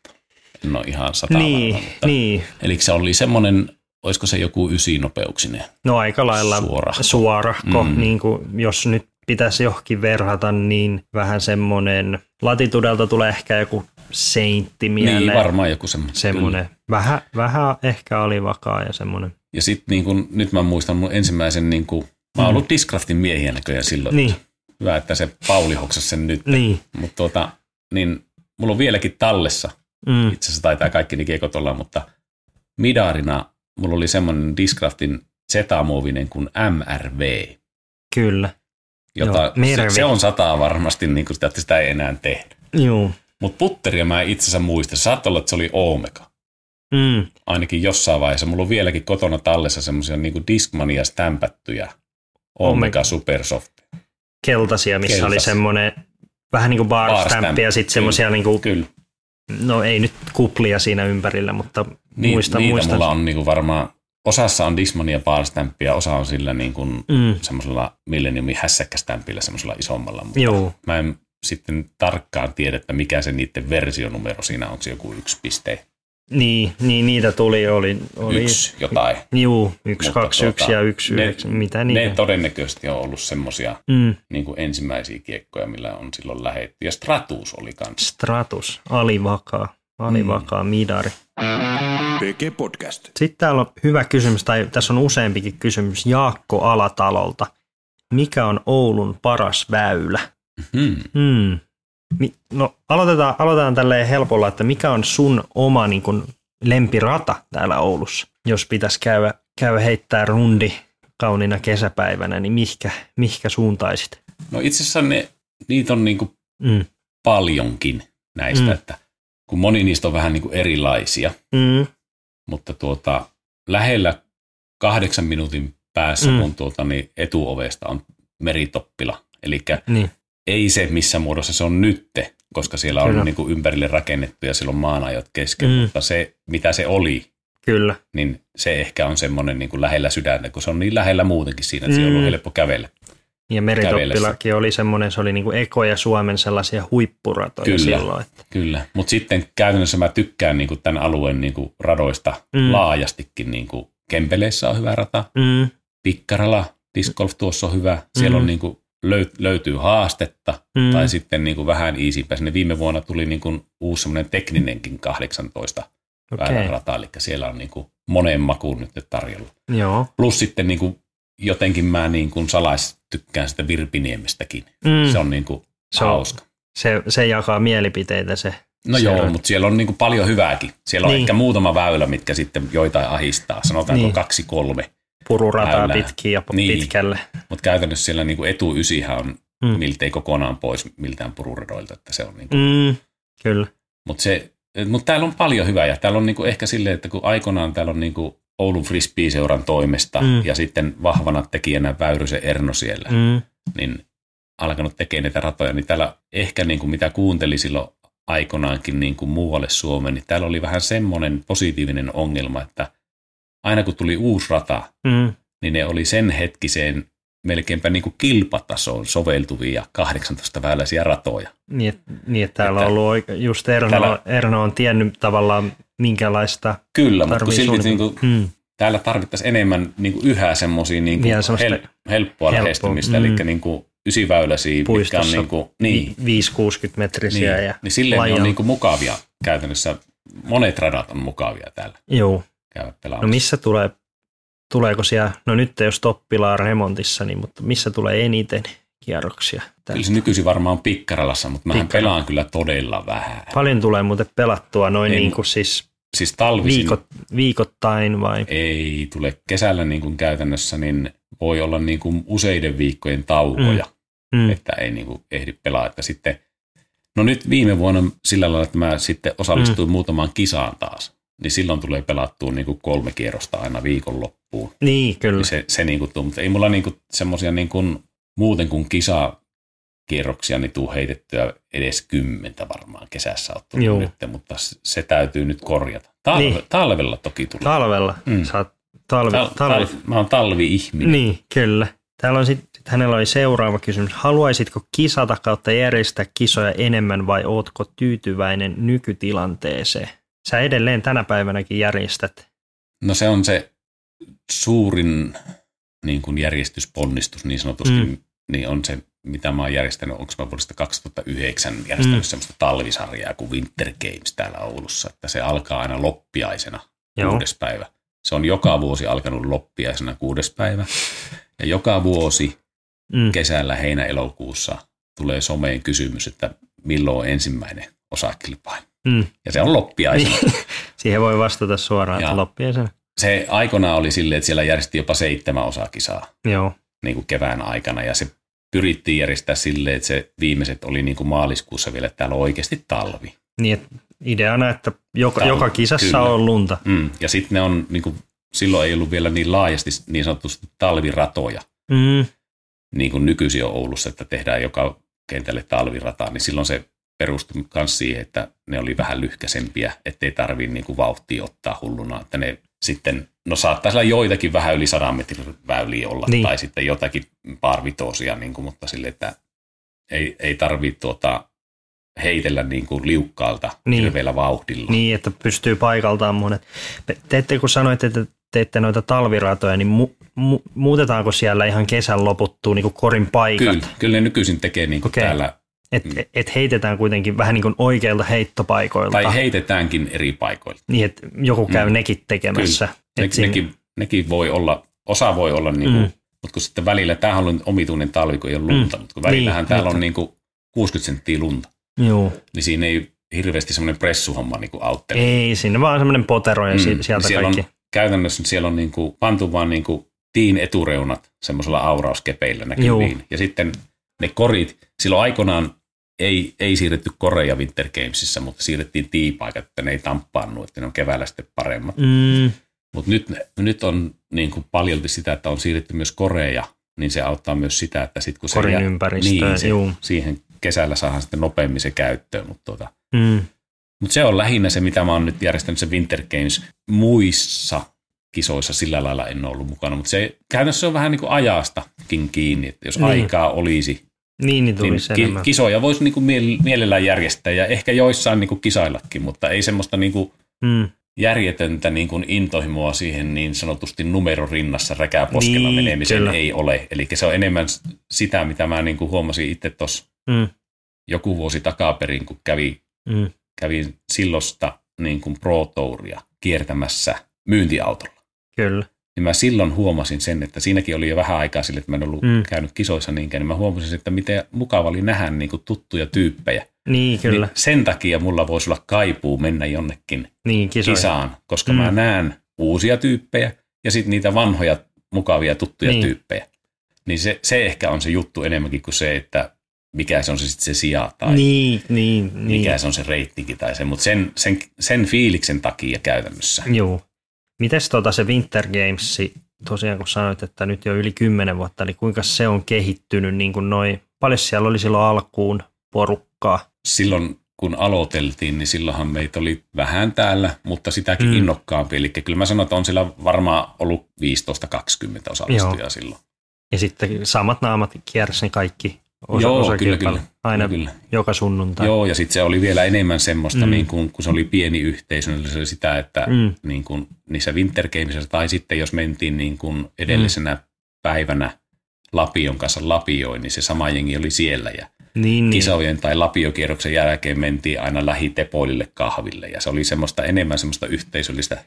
En ole ihan sata Niin, varma, mutta, niin. Eli se oli semmoinen, olisiko se joku ysinopeuksinen? No aika lailla Suorahko. suorahko Mm. niin kuin, jos nyt pitäisi johonkin verhata, niin vähän semmoinen, latitudelta tulee ehkä joku seintti mieleen. Niin, varmaan joku semmoinen. semmoinen, vähän, vähän ehkä oli vakaa ja semmoinen. Ja sitten niin kun, nyt mä muistan mun ensimmäisen, niin kun, mä oon ollut Discraftin miehiä näköjään silloin. Mm. Niin, Hyvä, että se Pauli hoksasi sen nyt. niin. Mutta tuota, niin mulla on vieläkin tallessa, Mm, itse asiassa taitaa kaikki ne kiekot olla, mutta midarina mulla oli semmoinen Discraftin Z-muovinen kuin MRV, kyllä. jota Joo, se, se, on sataa varmasti, niin kuin sitä, että sitä ei enää tehdä. Joo. Mutta putteria mä itse asiassa muista. Se Saattaa olla, että se oli Omega. Mm, Ainakin jossain vaiheessa. Mulla on vieläkin kotona tallessa semmoisia niin Discmania stämpättyjä Omega. Supersoft. keltaisia, missä Keltaisia. oli semmoinen vähän niin kuin bar Bar stamp ja sitten semmoisia, niin kuin, Kyllä. no ei nyt kuplia siinä ympärillä, mutta Niin, muistan, niitä muistan. mulla on niin kuin varmaan, osassa on Discmania bar stampia, osa on sillä niin kuin Mm, semmoisella Millenniumin hässäkkästämpillä semmoisella isommalla. Mutta joo, mä en sitten tarkkaan tiedä, että mikä se niiden versionumero siinä on. Onko se joku 1.1 niin, niin, niitä tuli, oli, oli jotain. Juu, yksi, Mutta kaksi, tuota, yksi ja yksi, ne- yhdeksän, mitä Ne niitä? todennäköisesti on ollut semmoisia Mm, niin kuin ensimmäisiä kiekkoja, millä on silloin lähetty. Ja Stratus oli kanssa. Stratus, alivakaa, alivakaa mm. midari. PG Podcast. Sitten täällä on hyvä kysymys, tai tässä on useampikin kysymys Jaakko Alatalolta. Mikä on Oulun paras väylä? Hmm. Hmm. No aloitetaan, aloitetaan tälleen helpolla, että mikä on sun oma niin kun, lempirata täällä Oulussa. Jos pitäisi käydä, käydä heittää rundi kauniina kesäpäivänä, niin mihkä, mihkä suuntaisit? No itse asiassa ne, niitä on niin kuin Mm. paljonkin näistä, Mm. että kun moni niistä on vähän niin kuin erilaisia, Mm. mutta tuota, lähellä kahdeksan minuutin päässä Mm. mun tuota, niin etuovesta on meritoppila. Eli Niin, ei se missä muodossa se on nytte, koska siellä on Kyllä. niin kuin ympärille rakennettu ja siellä on maanajot kesken, Mm. mutta se mitä se oli, kyllä. niin se ehkä on semmoinen niin kuin lähellä sydäntä, kun se on niin lähellä muutenkin siinä, että mm. Mm. siellä on helppo kävellä. Ja meritoppilakin oli semmoinen, se oli niinku ekoja Suomen sellaisia huippuratoja Kyllä. silloin. Että, Kyllä, mutta sitten käytännössä mä tykkään niin kuin tämän alueen niin kuin radoista Mm. mm. laajastikin. Niin kuin Kempeleissä on hyvä rata, mm, Pikkarala, Disc Golf tuossa on hyvä. Siellä Mm. on niin kuin löy- löytyy haastetta mm, tai sitten niin kuin vähän easypä. Sinne viime vuonna tuli niin kuin uusi semmoinen tekninenkin 18 okei, väylän rata, eli siellä on niin kuin moneen makuun nyt tarjolla. joo. Plus sitten niin kuin jotenkin mä niin kuin salais tykkään sitä Virpiniemestäkin. Mm, Se on niin kuin Se on- hauska. se, se jakaa mielipiteitä se. No se joo, on- mutta siellä on niin kuin paljon hyvääkin. Siellä on Niin. ehkä muutama väylä, mitkä sitten joitain ahistaa. Sanotaanko niin. kaksi, kolme. Pururataa Väylää. pitkin ja Niin. pitkälle. Mutta käytännössä siellä niin kuin etuysihän on Mm. miltei kokonaan pois miltään pururadoilta. Että se on niin kuin, Mm, kyllä. Mutta mut täällä on paljon hyvää ja täällä on niinku ehkä silleen, että kun aikoinaan täällä on niinku Oulun Frisbee-seuran toimesta Mm. ja sitten vahvana tekijänä Väyrysen Erno siellä, mm. Niin alkanut tekemään niitä ratoja, niin täällä ehkä niinku mitä kuunteli silloin aikoinaankin niinku muualle Suomeen, niin täällä oli vähän semmoinen positiivinen ongelma, että aina kun tuli uusi rata, mm, niin ne oli sen hetkiseen melkeinpä niinku kilpatasoon soveltuvia 18 väyläisiä ratoja. niin, niin, että täällä on Että- ollut oike- just Erno, Täällä- Erno on tiennyt tavallaan minkälaista Kyllä, mutta kun silti suunnitella. niinku, Mm, täällä tarvittaisiin enemmän niin kuin yhä semmoisia niin kuin hel, helppoa helppoa, lähestymistä, mm. eli niin kuin ysiväyläisiä, mitkä on Puistossa. niin kuin, niin, 5-60 metrisiä. niin, Ja niin silleen ne on niin kuin mukavia käytännössä. Monet radat on mukavia täällä Joo. Käydä pelaamassa. No missä tulee, tuleeko siellä, no nyt jos toppilaa remontissa, niin, mutta missä tulee eniten kierroksia? Kyllä se nykyisin varmaan on Pikkaralassa, mutta mä pelaan kyllä todella vähän. Paljon tulee muuten pelattua noin En- niin kuin siis Siis talvisin viikot, viikoittain vai? ei tule kesällä niin kuin käytännössä, niin voi olla niin kuin useiden viikkojen taukoja. Mm. että ei niin kuin ehdi pelaa. Että sitten, no nyt viime vuonna sillä lailla, että mä sitten osallistuin mm. muutamaan kisaan taas, niin silloin tulee pelattua niin kuin kolme kierrosta aina viikonloppuun. Niin, kyllä. Niin se, se niin kuin tuu, mutta ei mulla niin kuin semmoisia niin kuin muuten kuin kisakierroksia niin tuu heitettyä edes kymmentä varmaan kesässä on nyt, mutta se, täytyy nyt korjata. Talve, Niin. Talvella toki tulee. Talvella. Mm. Mm. Saat talvi, Tal, talvi. tal, mä oon talvi-ihminen. Niin, kyllä. Täällä on sitten, sit hänellä oli seuraava kysymys. Haluaisitko kisata kautta järjestää kisoja enemmän vai ootko tyytyväinen nykytilanteeseen? Sä edelleen tänä päivänäkin järjestät. No se on se suurin niin kuin järjestysponnistus niin sanotusti, Mm. niin on se, mitä mä oon järjestänyt, onko mä vuodesta 2009 järjestänyt mm. semmoista talvisarjaa kuin Winter Games täällä Oulussa, että se alkaa aina loppiaisena Joo. kuudes päivä. Se on joka vuosi alkanut loppiaisena kuudes päivä. Ja joka vuosi Mm. kesällä heinä-elokuussa tulee someen kysymys, että milloin on ensimmäinen osakilpailu. Mm. Ja se on loppiaisena. Niin. <laughs> Siihen voi vastata suoraan, että Ja. loppiaisena. Se aikoinaan oli silleen, että siellä järjesti jopa seitsemän osakisaa. Joo. niin kuin kevään aikana ja se pyrittiin järjestää silleen, että se viimeiset oli niin kuin maaliskuussa vielä, että täällä on oikeasti talvi. Niin, että ideana, että joka, Talvi, joka kisassa kyllä. on lunta. Mm. Ja sitten ne on, niin kuin, silloin ei ollut vielä niin laajasti niin sanotusti talviratoja, Mm. niin kuin nykyisin on Oulussa, että tehdään joka kentälle talvirataa, niin silloin se perustui myös siihen, että ne oli vähän lyhkäsempiä, ettei tarvii niin kuin vauhtia ottaa hulluna, että ne sitten, no saattaisi olla joitakin vähän yli sadan metrin väyliä olla, Niin. tai sitten jotakin parvitosia, niin kuin, mutta sille, että ei, ei tarvitse tuota, heitellä niin kuin liukkaalta Niin. hirveällä vauhdilla. Niin, että pystyy paikaltaan monet. Te ette, kun sanoitte, että teette noita talviratoja, niin mu, mu, muutetaanko siellä ihan kesän loputtua niin kuin korin paikat? Kyllä, kyllä ne nykyisin tekee niin kuin Okei. täällä, Et, et heitetään kuitenkin vähän niin kuin oikeilta heittopaikoilta. tai heitetäänkin eri paikoilta. Niin, että joku käy Mm. nekin tekemässä. Ne, Et siinä- nekin, nekin voi olla, osa voi olla, niin kuin, Mm. mm. mutta kun sitten välillä, tämähän on omituinen talvi, kun ei ole lunta, Mm. mutta kun välillähän Niin, täällä on niin kuin 60 senttiä lunta, Joo. niin siinä ei, hirveästi semmoinen pressuhomma niin kuin autteli. Ei, sinne vaan semmoinen potero ja mm. sieltä siellä kaikki. On, käytännössä siellä on niin kuin, pantu vaan niin kuin tiin etureunat semmoisella aurauskepeillä näkyviin. Juu. Ja sitten ne korit, silloin aikoinaan ei, ei siirretty koreja Winter Gamesissa, mutta siirrettiin tiipaikat, että ne ei tamppaannut, että ne on keväällä sitten paremmat. Mm. Mutta nyt, nyt on niin kuin paljolti sitä, että on siirretty myös koreja, niin se auttaa myös sitä, että sitten kun se, Korin ympäristöön, niin, se, juu. siihen kesällä saadaan sitten nopeammin se käyttöön. Mutta tota, mm. mut se on lähinnä se, mitä mä oon nyt järjestänyt se Winter Games muissa kisoissa sillä lailla en ollut mukana, mutta se käytännössä on vähän niin kuin ajastakin kiinni, että jos niin. aikaa olisi, niin, niin, niin ki- kisoja voisi niin kuin mielellään järjestää ja ehkä joissain niin kuin kisaillakin, mutta ei semmoista niin kuin mm. järjetöntä niin kuin intohimoa siihen niin sanotusti numeron rinnassa räkäposkella niin, menemiseen kyllä. ei ole. Eli se on enemmän sitä, mitä mä niin kuin huomasin itse tuossa mm. joku vuosi takaperin, kun kävi, mm. kävin silloista niin kuin Pro Touria kiertämässä myyntiautolla. Kyllä. Niin mä silloin huomasin sen, että siinäkin oli jo vähän aikaa sille, että mä en ollut mm. käynyt kisoissa niinkään, niin mä huomasin, että miten mukava oli nähdä niin kuin tuttuja tyyppejä. Niin, kyllä. Niin sen takia mulla voisi olla kaipuu mennä jonnekin niin, kisaan, koska mm. mä näen uusia tyyppejä ja sitten niitä vanhoja mukavia tuttuja niin. tyyppejä. Niin se, se ehkä on se juttu enemmänkin kuin se, että mikä se on se sitten se sija tai niin, niin, mikä niin. se on se reittikin tai se, mutta sen, sen, sen fiiliksen takia käytännössä. Joo. Mites tuota se Winter Games, tosiaan kun sanoit, että nyt jo yli kymmenen vuotta, eli kuinka se on kehittynyt, niin kuin noi, paljon siellä oli silloin alkuun porukkaa? Silloin kun aloiteltiin, niin silloinhan meitä oli vähän täällä, mutta sitäkin mm. innokkaampi. Eli kyllä mä sanon, että on sillä varmaan ollut 15-20 osallistujaa Joo. silloin. Ja sitten samat naamat kiersi kaikki osa, Joo, kyllä, kyllä. Aina kyllä. joka sunnuntai. Joo, ja sitten se oli vielä enemmän semmoista, mm. niin kun, kun se oli pieni yhteisö, niin se oli sitä, että mm. niin kun, niissä Winter Gamesissa, tai sitten jos mentiin niin kun edellisenä mm. päivänä Lapion kanssa Lapioin, niin se sama jengi oli siellä, ja niin, niin. kisojen tai Lapiokierroksen jälkeen mentiin aina lähitepoilille kahville, ja se oli semmoista enemmän semmoista yhteisöllistä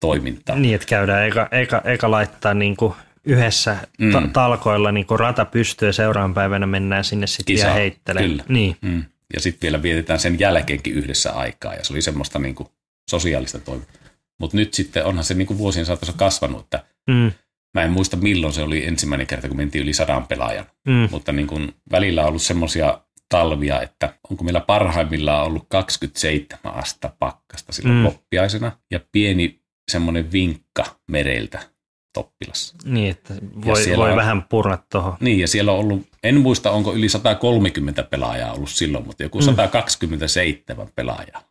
toimintaa. Niin, että käydään eka, eka, eka laittaa niin kuin yhdessä mm. ta- talkoilla niin kun rata pystyy ja seuraavan päivänä mennään sinne sitten vielä heittelemään. Niin. Mm. Ja sitten vielä vietetään sen jälkeenkin yhdessä aikaa ja se oli semmoista niin kuin sosiaalista toimintaa. Mutta nyt sitten onhan se niin kuin vuosien saatossa kasvanut, että mm. mä en muista milloin se oli ensimmäinen kerta, kun mentiin yli sadan pelaajan. Mm. Mutta niin kuin välillä on ollut semmoisia talvia, että onko meillä parhaimmillaan ollut 27 asta pakkasta silloin mm. loppiaisena ja pieni semmoinen vinkka mereltä Toppilas. Niin, että voi, voi on, vähän purra tuohon. Niin, ja siellä on ollut, en muista onko yli 130 pelaajaa ollut silloin, mutta joku mm. 127 pelaajaa.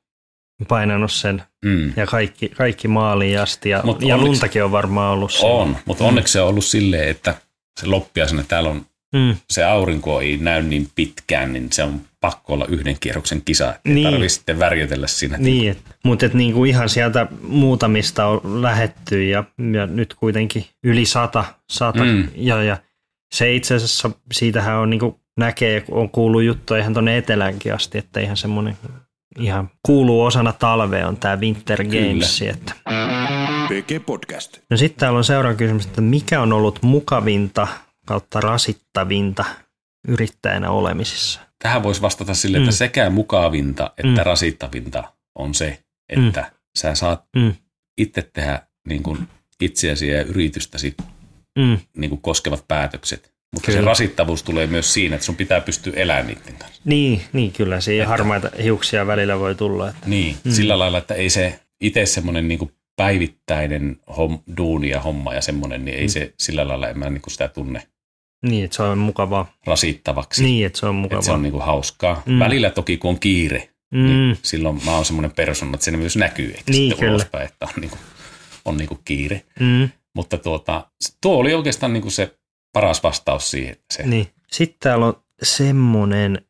Painanut sen mm. ja kaikki, kaikki maaliin asti ja, Mut ja onneksi, luntakin on varmaan ollut siellä. On, mutta mm. onneksi se on ollut silleen, että se loppiaisena täällä on mm. se aurinko ei näy niin pitkään, niin se on pakko olla yhden kierroksen kisa, että niin. tarvitse sitten värjötellä siinä. Niin, et, mutta et niinku ihan sieltä muutamista on lähetty ja, ja nyt kuitenkin yli sata, sata mm. ja, ja se itse asiassa, siitähän on niinku näkee, on kuullut juttuja ihan tuonne eteläänkin asti, että ihan semmoinen ihan kuuluu osana talvea on tämä Winter Games. Että. Podcast. No sitten täällä on seuraava kysymys, että mikä on ollut mukavinta kautta rasittavinta yrittäjänä olemisessa? Tähän voisi vastata sille, että mm. sekä mukavinta että mm. rasittavinta on se, että mm. sä saat mm. itse tehdä niin kuin itseäsi ja yritystäsi mm. niin kuin koskevat päätökset. Mutta kyllä. se rasittavuus tulee myös siinä, että sun pitää pystyä elämään niiden kanssa. Niin, niin kyllä. Siinä harmaita hiuksia välillä voi tulla. Että. Niin, mm. sillä lailla, että ei se itse semmoinen niin päivittäinen hom, duuni ja homma ja semmoinen, niin ei mm. se sillä lailla, en mä niin kuin sitä tunne niin, että se on mukavaa. Rasittavaksi. Niin, että se on mukavaa. Että se on niinku hauskaa. Mm. Välillä toki, kun on kiire, mm. niin silloin mä oon semmoinen persona, että se myös näkyy, eikä niin, sitten kyllä. ulospäin, että on, niinku, on niinku kiire. Mm. Mutta tuota, tuo oli oikeastaan niinku se paras vastaus siihen. Se. Niin. Sitten täällä on semmoinen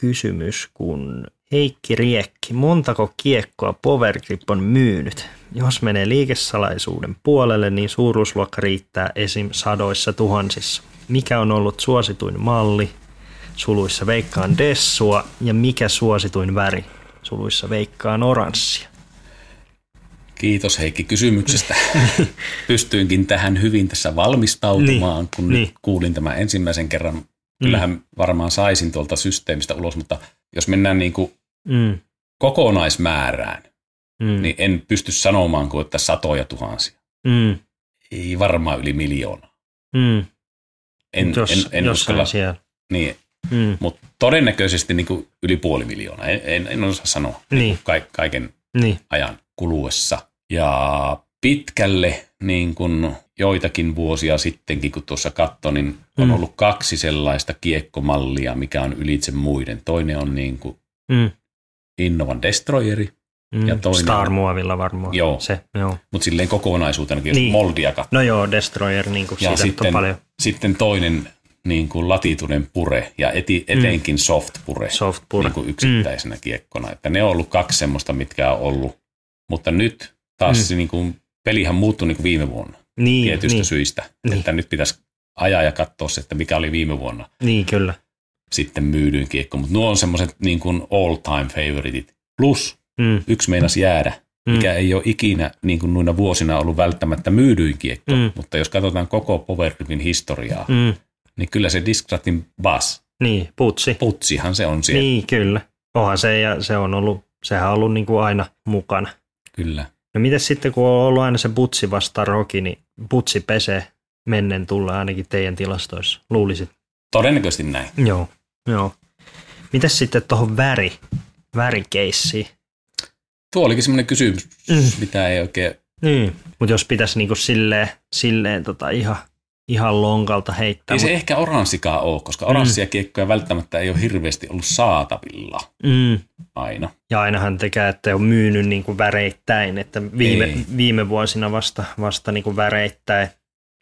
kysymys, kun Heikki Riekki, montako kiekkoa Powergrip on myynyt? Jos menee liikesalaisuuden puolelle, niin suuruusluokka riittää esim. sadoissa tuhansissa mikä on ollut suosituin malli, suluissa veikkaan dessua, ja mikä suosituin väri, suluissa veikkaan oranssia. Kiitos Heikki kysymyksestä. <laughs> Pystyinkin tähän hyvin tässä valmistautumaan, niin, kun niin. nyt kuulin tämän ensimmäisen kerran. Kyllähän mm. varmaan saisin tuolta systeemistä ulos, mutta jos mennään niin kuin mm. kokonaismäärään, Mm. niin en pysty sanomaan kuin, että satoja tuhansia. Mm. Ei varmaan yli miljoonaa. Mm. En, Jos, en, en uskalla, siellä. niin, Mm. mutta todennäköisesti niin kuin yli puoli miljoonaa. En, en, en osaa sanoa Niin, ka- kaiken niin. ajan kuluessa. Ja pitkälle niin kuin joitakin vuosia sittenkin, kun tuossa katsoin, niin on Mm. ollut kaksi sellaista kiekkomallia, mikä on ylitse muiden. Toinen on niin kuin Mm. Innovan Destroyeri, Mm. Ja toinen- Star-muovilla varmaan. Joo. Se, joo. mutta silleen kokonaisuutena, jos Niin. moldia katsoo. No joo, Destroyer, niin kuin Ja siitä sitten, sitten, on paljon sitten toinen niin kuin latituinen pure ja eti, etenkin soft pure, soft pure. niin kuin yksittäisenä mm. kiekkona. Että ne on ollut kaksi semmoista, mitkä on ollut. Mutta nyt taas Mm. mm. se niin kuin, pelihän muuttui niin kuin viime vuonna Niin, tietyistä niin, syistä. Niin. Että nyt pitäisi ajaa ja katsoa se, että mikä oli viime vuonna niin, kyllä. sitten myydyin kiekko. Mutta nuo on semmoiset niin kuin all time favoritit. Plus Mm. yksi meinas jäädä, Mm. mikä ei ole ikinä niin kuin noina vuosina ollut välttämättä myydyin kiekko. Mm. Mutta jos katsotaan koko Power Gripin historiaa, Mm. niin kyllä se Discratin Bass, Niin, putsi. putsihan se on siellä. Niin, kyllä. Onhan se, ja se on ollut, sehän on ollut niin kuin aina mukana. Kyllä. No miten sitten, kun on ollut aina se butsi vastaan roki, niin butsi pesee mennen tulla ainakin teidän tilastoissa, luulisit. Todennäköisesti näin. Joo, joo. Mitäs sitten tuohon väri, värikeissiin? Tuo olikin semmoinen kysymys, Mm. mitä ei oikein... Niin, mutta jos pitäisi niinku silleen, silleen tota ihan, ihan lonkalta heittää. Ei se mut, ehkä oranssikaan ole, koska Mm. oranssia kiekkoja välttämättä ei ole hirveästi ollut saatavilla mm, aina. ja ainahan tekee, että on myynyt niinku väreittäin, että viime, Ei. viime vuosina vasta, vasta niinku väreittäin.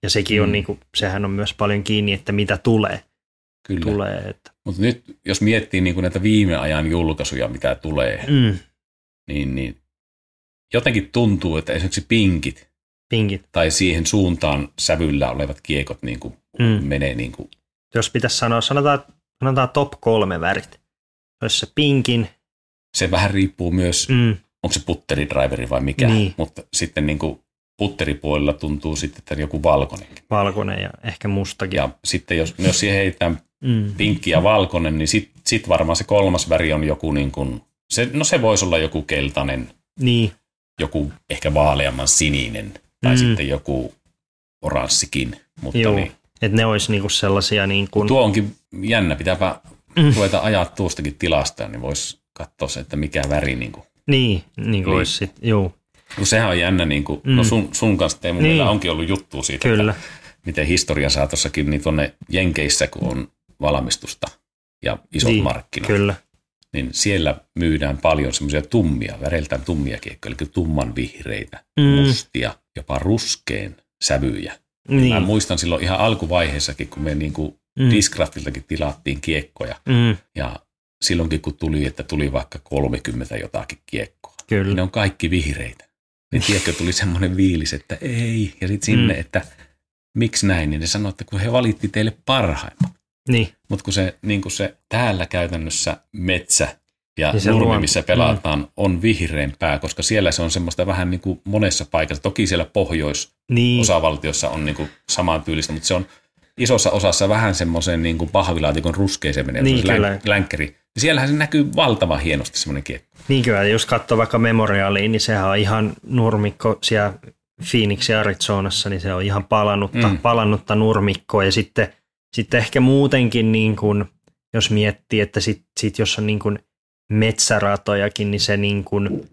Ja sekin on Mm. niinku, sehän on myös paljon kiinni, että mitä tulee. Kyllä. tulee että, Mutta nyt jos miettii niin kuin näitä viime ajan julkaisuja, mitä tulee, mm, niin, niin jotenkin tuntuu, että esimerkiksi pinkit pinkit. tai siihen suuntaan sävyllä olevat kiekot niin kuin Mm. menee niin kuin, Jos pitäisi sanoa, sanotaan, sanotaan top kolme värit. Olisi se pinkin, se vähän riippuu myös, mm. onko se putteridriveri vai mikä, Niin. mutta sitten niin kuin putteripuolella tuntuu sitten, että joku valkoinen. valkoinen ja ehkä mustakin. Ja sitten jos, jos siihen heitetään Mm, pinkki ja valkoinen, niin sitten sit varmaan se kolmas väri on joku niin kuin, se, no se voisi olla joku keltainen, niin, joku ehkä vaaleamman sininen tai Mm. sitten joku oranssikin. Mutta Joo. niin, että ne olisi niinku sellaisia niin kuin, tuo onkin jännä, pitääpä Mm. ruveta ajaa tuostakin tilasta, niin voisi katsoa se, että mikä väri. Niin kuin. niin, niin kuin olisi sit, joo, No sehän on jännä, niin kuin, Mm. no sun, sun kanssa Teemu, Niin. onkin ollut juttu siitä, kyllä, että miten historian saatossakin, niin tuonne Jenkeissä, kun on valmistusta ja isot Niin, markkinat, kyllä, niin siellä myydään paljon semmoisia tummia, väreiltään tummia kiekkoja, eli tumman vihreitä, Mm. mustia, jopa ruskeen sävyjä. Mä niin, muistan silloin ihan alkuvaiheessakin, kun me niin kuin mm, Discraftiltakin tilattiin kiekkoja, mm, ja silloinkin kun tuli, että tuli vaikka 30 jotakin kiekkoa, niin kyllä, ne on kaikki vihreitä. Niin tiedätkö, tuli semmoinen viilis, että ei, ja sitten sinne, Mm. että miksi näin, niin ne sanoi, että kun he valitti teille parhaimmat. Niin, Mutta kun se, niin kun se täällä käytännössä metsä ja Niin nurmi, luon- missä pelataan, on vihreämpää, koska siellä se on semmoista vähän niin kuin monessa paikassa. Toki siellä pohjois-osavaltiossa niin, on niin kuin samantyylistä, mutta se on isossa osassa vähän semmoisen niin kuin pahvilaatikon ruskeeseen menee, Niin, län, länkkäri. Siellähän se näkyy valtavan hienosti semmoinen kiekko. niin kyllä, jos katsoo vaikka Memorialiin, niin sehän on ihan nurmikko siellä Phoenix ja Arizonassa, niin se on ihan palannutta, Mm. palannutta nurmikkoa ja sitten, sitten ehkä muutenkin niin kuin, jos miettii, että sit, sit jos on niin kuin metsäratojakin, niin se niin kuin,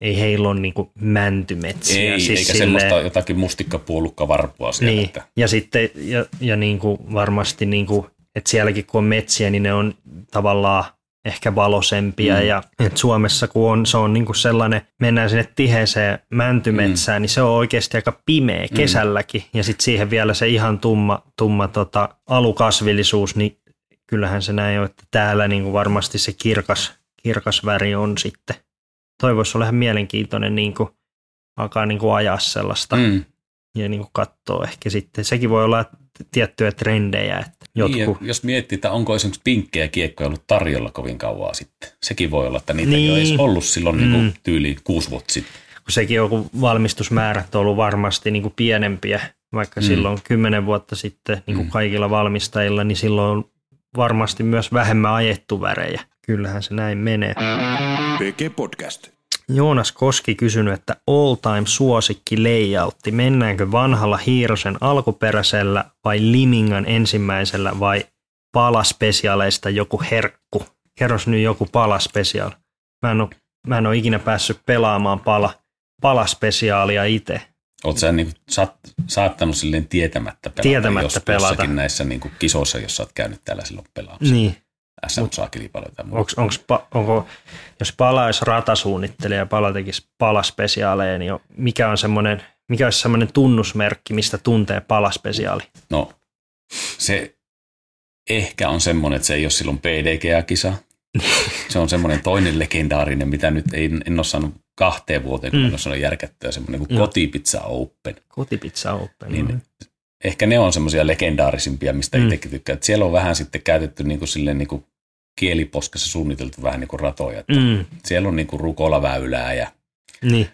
ei heillä ole niin kuin mäntymetsiä. Ei, siis eikä silleen- semmoista jotakin mustikkapuolukkavarpua siellä. Niin, Että, ja sitten ja, ja niin kuin varmasti, niin kuin, että sielläkin kun on metsiä, niin ne on tavallaan ehkä valosempia Mm. ja että Suomessa kun on, se on niin kuin sellainen, mennään sinne tiheeseen mäntymetsään, mm. niin se on oikeasti aika pimeä Mm. kesälläkin ja sitten siihen vielä se ihan tumma, tumma tota, alukasvillisuus, niin kyllähän se näin on, että täällä niin kuin varmasti se kirkas, kirkas väri on sitten. Toi voisi olla ihan mielenkiintoinen niin kuin, alkaa niin kuin ajaa sellaista mm. ja niin kuin katsoo ehkä sitten. Sekin voi olla tiettyjä trendejä, että jotkut, ja jos miettii, että onko esimerkiksi pinkkejä kiekkoja ollut tarjolla kovin kauan sitten. Sekin voi olla, että niitä ei Niin. ole edes ollut silloin Mm. niin kuin tyyliin kuusi vuotta sitten. kun sekin on, kun valmistusmäärät on ollut varmasti niin kuin pienempiä, vaikka Mm. mm. silloin kymmenen vuotta sitten niin kuin Mm. kaikilla valmistajilla, niin silloin on varmasti myös vähemmän ajettu värejä. Kyllähän se näin menee. PG Podcast. Joonas Koski kysynyt, että all time suosikki layoutti. Mennäänkö vanhalla Hiirosen alkuperäisellä vai Limingan ensimmäisellä vai palaspesiaaleista joku herkku? Kerros nyt joku palaspesiaal. Mä en ole, mä en ole ikinä päässyt pelaamaan pala, palaspesiaalia itse. Oletko sä niin saat, saattanut silleen tietämättä pelata, Tietämättä jos, pelata. näissä niin kuin kisoissa, jos sä oot käynyt täällä silloin pelaamassa? Niin. Muuta. Onks, onks, onko, jos pala olisi ratasuunnittelija ja pala tekisi palaspesiaaleja, niin mikä on semmoinen, mikä olisi semmoinen tunnusmerkki, mistä tuntee palaspesiaali? No, se ehkä on semmoinen, että se ei ole silloin PDGA-kisa. <laughs> se on semmoinen toinen legendaarinen, mitä nyt ei, en ole saanut kahteen vuoteen, kun Mm. en ole saanut järkättyä, semmoinen kuin Joo. Kotipizza Open. Kotipizza Open. Niin, no. ehkä ne on semmoisia legendaarisimpia, mistä Mm. itsekin tykkään. Siellä on vähän sitten käytetty niin kuin silleen niin kuin kieliposkessa suunniteltu vähän niin kuin ratoja. Että Mm, Siellä on niin kuin rukolaväylää ja niin.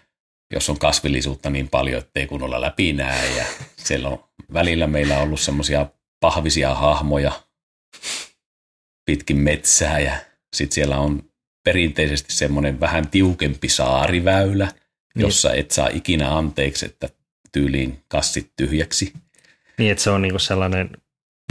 jos on kasvillisuutta niin paljon, ettei kunnolla läpi näe. Ja <laughs> siellä on välillä meillä on ollut semmoisia pahvisia hahmoja pitkin metsää ja sitten siellä on perinteisesti semmoinen vähän tiukempi saariväylä, Niin. jossa et saa ikinä anteeksi, että tyyliin kassit tyhjäksi. Niin, että se on niinku sellainen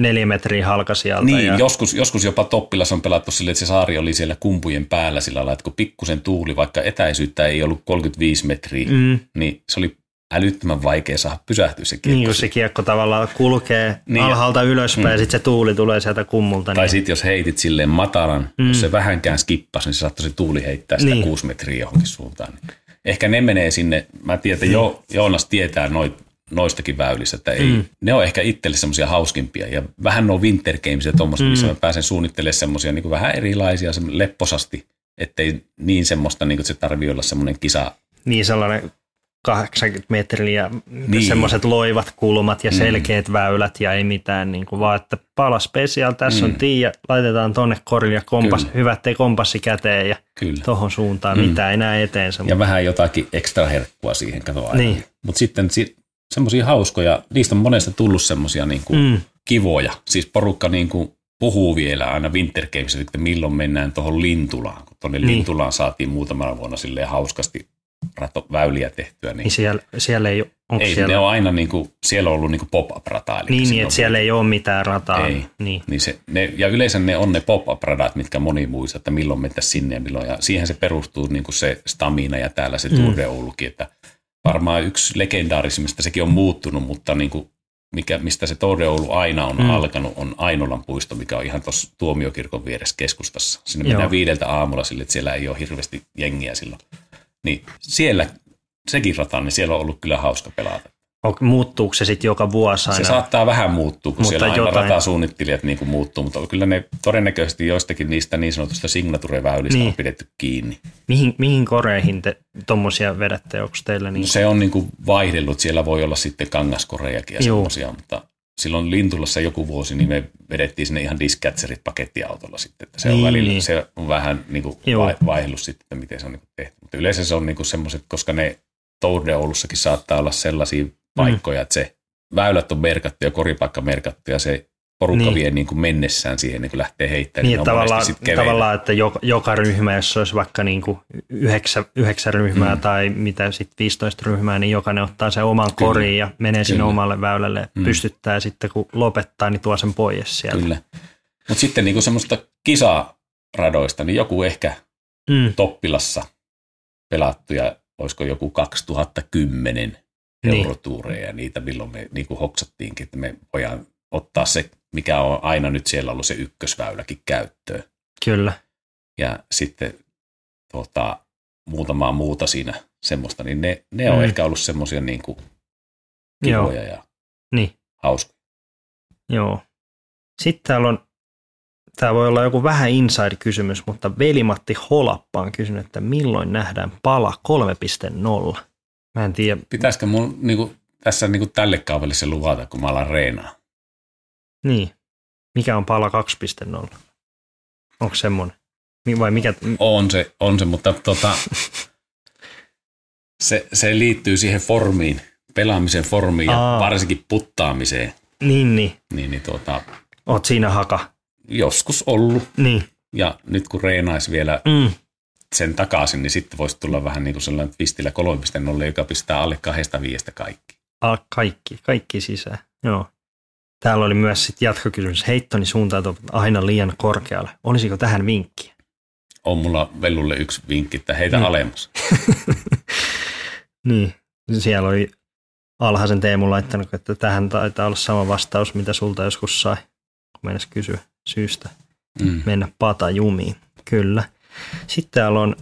neljä metriä halka sieltä. Niin, ja, joskus, joskus jopa Toppilas on pelattu silleen, että se saari oli siellä kumpujen päällä sillä lailla, että kun pikkusen tuuli, vaikka etäisyyttä ei ollut 35 metriä, mm. niin se oli älyttömän vaikea saada pysähtyä se kiekko. niin kun se kiekko tavallaan kulkee niin. Niin. alhaalta ylöspäin mm. ja sitten se tuuli tulee sieltä kummulta. Tai niin, sitten jos heitit silleen matalan, Mm. jos se vähänkään skippasi, niin se saattoi se tuuli heittää sitä Niin. niin. kuusi metriä johonkin suuntaan. Niin Ehkä ne menee sinne, mä tiedän, että jo, Joonas tietää noit, noistakin väylistä, että ei, Mm. mm. ne on ehkä itselle semmoisia hauskimpia. Ja vähän nuo winter games ja tuommoista, Mm. mm. missä mä pääsen suunnittelemaan semmoisia niin vähän erilaisia, lepposasti, ettei niin semmoista, niin kuin se tarvii olla semmoinen kisa. niin sellainen 80 metriä, niin. Niin. semmoiset loivat kulmat ja Mm. selkeät väylät ja ei mitään, niin kuin, vaan että pala special, tässä mm. on Mm. Tiia, laitetaan tonne korille ja kompas, Kyllä. hyvä, ettei kompassi käteen ja Kyllä. tohon suuntaan, mm. Mm. mitä ei näe eteensä. Ja vähän jotakin ekstra herkkua siihen, kato aina. Niin. Mutta sitten si- semmoisia hauskoja, niistä on monesta tullut semmoisia niin kuin, mm. kivoja. Siis porukka niin kuin puhuu vielä aina Winter Gamesissa, että milloin mennään tuohon Lintulaan. Kun tuonne Niin. niin. Lintulaan saatiin muutamana vuonna silleen hauskasti väyliä tehtyä. Niin, Niin siellä, siellä ei, onko ei, siellä, ne on aina niin kuin, siellä on ollut niin kuin pop-up-rataa. eli niin, niin, että siellä ei ole mitään rataa. Ei. Niin. Niin se, ne, ja yleensä ne on ne pop-up-radat, mitkä moni muistaa, että milloin mentäisiin sinne ja milloin. Ja siihen se perustuu niin kuin se stamina ja täällä se Mm. Oulukin, että varmaan yksi legendaarisimmista, sekin on muuttunut, mutta niin kuin mikä, mistä se Tour de Oulu aina on mm. alkanut, on Ainolan puisto, mikä on ihan tuossa tuomiokirkon vieressä keskustassa. Sinne Joo. mennään viideltä aamulla sille, että siellä ei ole hirveästi jengiä silloin. Niin siellä, sekin rata, niin siellä on ollut kyllä hauska pelata. Muuttuuko se sitten joka vuosi aina? Se saattaa vähän muuttua, kun Mutta siellä aina jotain- ratasuunnittelijat niin kuin muuttuu, mutta kyllä ne todennäköisesti joistakin niistä niin sanotusta signature-väylistä Niin. on pidetty kiinni. mihin, mihin koreihin te tuommoisia vedätte? Onko teillä niin? Se on niin kuin vaihdellut, siellä voi olla sitten kangaskorejakin ja semmoisia, mutta silloin Lintulassa joku vuosi, niin me vedettiin sinne ihan dispatcherit pakettiautolla sitten, että se Niin, on välillä, niin. se on vähän niin kuin vaihdellut sitten, että miten se on niin kuin tehty. Mutta yleensä se on niin semmoiset, koska ne Tour de Oulussakin saattaa olla sellaisia paikkoja, että se väylät on merkattu ja koripaikka merkattu ja se porukka Niin. niin. vie niin kuin mennessään siihen, niin kuin lähtee heittämään. Niin, monesti tavallaan, tavallaan, että joka, joka ryhmä, jos olisi vaikka niin kuin yhdeksän, yhdeksän ryhmää mm. Mm. tai mitä sitten 15 ryhmää, niin jokainen ottaa sen oman Kyllä. koriin ja menee sinne Kyllä. omalle väylälle, mm. Mm. pystyttää ja sitten kun lopettaa, niin tuo sen pois sieltä. Kyllä. Mutta sitten niin kuin semmoista kisaradoista, niin joku ehkä Mm. Toppilassa pelattu ja olisiko joku 2010 Niin. eurotuureja ja niitä milloin me niin kuin hoksattiinkin, että me voidaan ottaa se, mikä on aina nyt siellä ollut se ykkösväyläkin käyttöön. Kyllä. Ja sitten tota, muutamaa muuta siinä semmoista, niin ne, ne on Mm. ehkä ollut semmoisia niin kuin Joo. kivoja ja Niin. hauskoja. Joo. Sitten täällä on, tämä voi olla joku vähän inside-kysymys, mutta Veli-Matti Holappa on kysynyt, että milloin nähdään pala 3.0? Mä en tiedä. Pitäisikö mun niin kuin, tässä niin kuin tälle kaavelle se luvata, kun mä alan reenaa? Niin. Mikä on pala 2.0? Onko semmoinen? Vai mikä? On se, on se mutta tota, <laughs> se, se liittyy siihen formiin, pelaamisen formiin ja Aa. varsinkin puttaamiseen. Niin, niin. Niin, niin tuota, Oot siinä haka. joskus ollut Niin. ja nyt kun reenais vielä Mm. Sen takaisin, niin sitten voisi tulla vähän niin kuin sellainen twistillä 3.0, joka pistää alle kahdesta viiestä kaikki. A, kaikki, kaikki sisään, joo. Täällä oli myös sitten jatkokysymys. Heittoni suuntautuu aina liian korkealle. Olisiko tähän vinkkiä? On mulla Vellulle yksi vinkki, että heitä Mm. alemmas. <laughs> Niin, siellä oli alhaisen Teemu laittanut, että tähän taitaa olla sama vastaus, mitä sulta joskus sai, kun meinas kysyä syystä Mm. mennä patajumiin. Kyllä. Sitten täällä on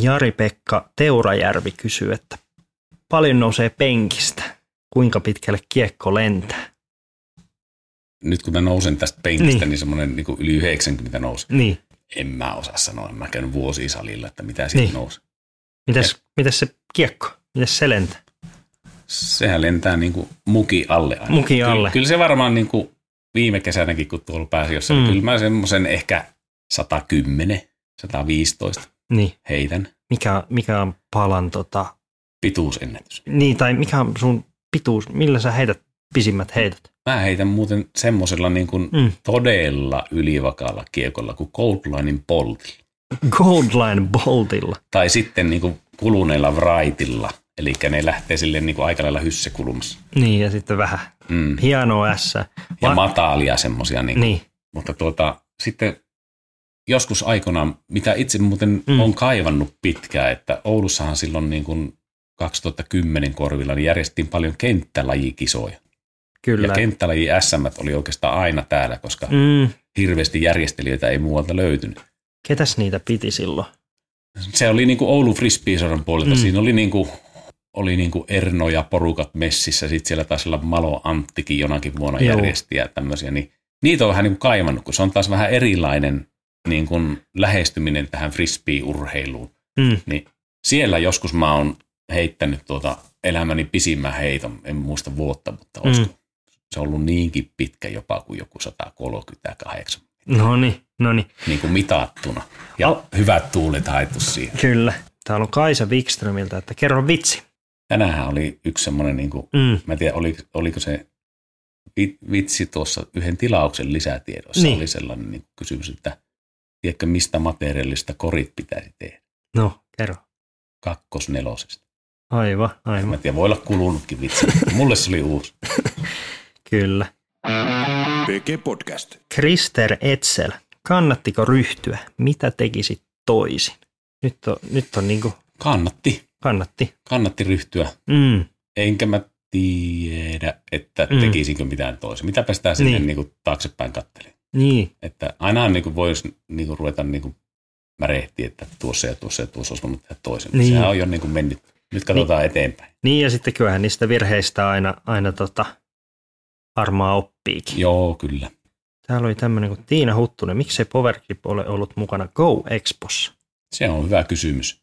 Jari-Pekka Teurajärvi kysyy, että paljon nousee penkistä, kuinka pitkälle kiekko lentää? Nyt kun mä nousen tästä penkistä, Niin. niin, niin semmoinen niin yli 90 nousi. Niin, En mä osaa sanoa, mä käyn vuosia salilla, että mitä siitä Niin. niin. nousi. mites, mites se kiekko, mites se lentää? Sehän lentää niin kuin muki alle aina. Muki alle. Kyllä, kyllä se varmaan niin kuin viime kesänäkin, kun tuolla pääsi jossain, Mm. mm. kyllä mä semmoisen ehkä 110, 115 Niin, heitän mikä, mikä on palan tota, pituusennätys. niin, tai mikä on sun pituus, millä sä heität pisimmät heitot? Mä heitän muuten semmoisella niin kuin Mm. todella ylivakaalla kiekolla kuin Coldlinein poltilla. Goldline Boltilla. Tai sitten niin kuin kuluneella wrightilla. Eli ne lähtee silleen niin kuin aika lailla hysse kulmassa. Niin, ja sitten vähän Mm. hienoa. Ja Va- matalia semmoisia. Niin. Niin, Mutta tuota, sitten joskus aikoinaan, mitä itse muuten Mm. on kaivannut pitkään, että Oulussahan silloin niin kuin 2010 korvilla niin järjestettiin paljon kenttälajikisoja. kyllä. Ja kenttälaji SM oli oikeastaan aina täällä, koska mm. hirveästi järjestelijöitä ei muualta löytynyt. ketäs niitä piti silloin? Se oli niin kuin Oulu Frisbeesodan puolelta. Mm. Siinä oli niin kuin, oli niin kuin Erno ja porukat messissä. Sitten siellä taisi olla Malo Anttikin jonakin vuonna Joo. järjesti ja tämmöisiä. Niin niitä on vähän niin kuin kaivannut, kun se on taas vähän erilainen niin kuin lähestyminen tähän frisbee-urheiluun. Mm, Niin siellä joskus mä oon heittänyt tuota elämäni pisimmän heiton, en muista vuotta, mutta Mm. olisiko se on ollut niinkin pitkä jopa kuin joku 138, no niin, no niin, niin kuin mitattuna. Ja Al- hyvät tuulet haettu siihen. kyllä. Täällä on Kaisa Wikströmiltä, että kerro vitsi. Tänäänhän oli yksi semmoinen, niin kuin, Mm, mä en tiedä oliko, oliko se vi- vitsi tuossa yhden tilauksen lisätiedossa, niin. oli sellainen niin kysymys, että tiedätkö mistä materiaalista korit pitäisi tehdä? no, kerro. Kakkosnelosesta. Aivan, Mä aivan. en tiedä, voi olla kulunutkin vitsi. Mulle se oli uusi. <laughs> Kyllä. PG Podcast. Krister Etsel, kannattiko ryhtyä? Mitä tekisit toisin? Nyt on, nyt on niinku, Kannatti. kannatti. Kannatti ryhtyä. Mm, Enkä mä tiedä, että Mm. tekisinkö mitään toisin. Mitäpä sitä sinne Niin. niin. Niin kuin taaksepäin kattelin. Niin, Että aina niin voisi niin kuin ruveta niin kuin märehtiä, että tuossa ja tuossa ja tuossa olisi voinut tehdä toisin. Niin. Niin. Sehän on jo niin kuin mennyt. Nyt katsotaan niin. eteenpäin. niin ja sitten kyllähän niistä virheistä aina, aina tota, varmaan oppiikin. Joo, kyllä. Täällä oli tämmöinen kuin Tiina Huttunen. Miksei Powergrip ole ollut mukana Go Expossa? Se on hyvä kysymys.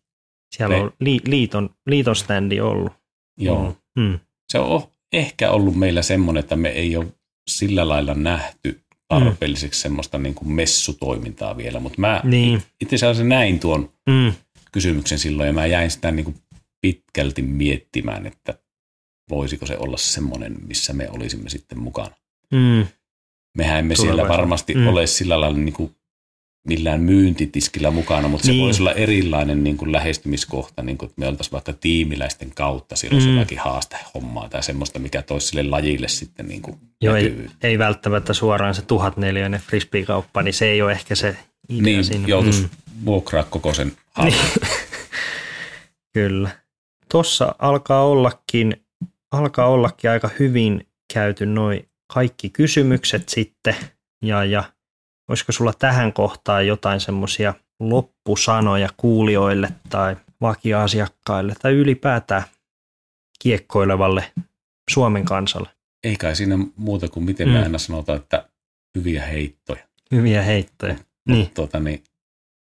Siellä Ne- on li, liiton, liiton standi ollut. Joo. Mm. Se on ehkä ollut meillä semmoinen, että me ei ole sillä lailla nähty tarpeelliseksi semmoista niin kuin messutoimintaa vielä, mutta mä Niin. itse asiassa näin tuon Mm. kysymyksen silloin ja mä jäin sitä niin kuin pitkälti miettimään, että voisiko se olla semmoinen, missä me olisimme sitten mukana. Mm. Mehän emme siellä varmasti Mm. mm. ole sillä lailla niin kuin millään myyntitiskillä mukana, mutta Niin. se voisi olla erilainen niin kuin lähestymiskohta, niin kuin, että me oltaisiin vaikka tiimiläisten kautta silloin Mm. jotakin haastehommaa tai semmoista, mikä toisi sille lajille sitten niin kuin Joo, ei, ei välttämättä suoraan se tuhanneliöinen frisbee-kauppa, niin se ei ole ehkä se idea Niin, siinä. joutuisi Mm. vuokraa koko sen hallin. <laughs> Kyllä. Tuossa alkaa ollakin, alkaa ollakin aika hyvin käyty noin kaikki kysymykset sitten. Ja, ja olisiko sulla tähän kohtaan jotain semmoisia loppusanoja kuulijoille tai vakia-asiakkaille tai ylipäätään kiekkoilevalle Suomen kansalle? Ei kai siinä muuta kuin miten Mm. me aina sanotaan, että hyviä heittoja. Hyviä heittoja. Niin. Tuota, niin,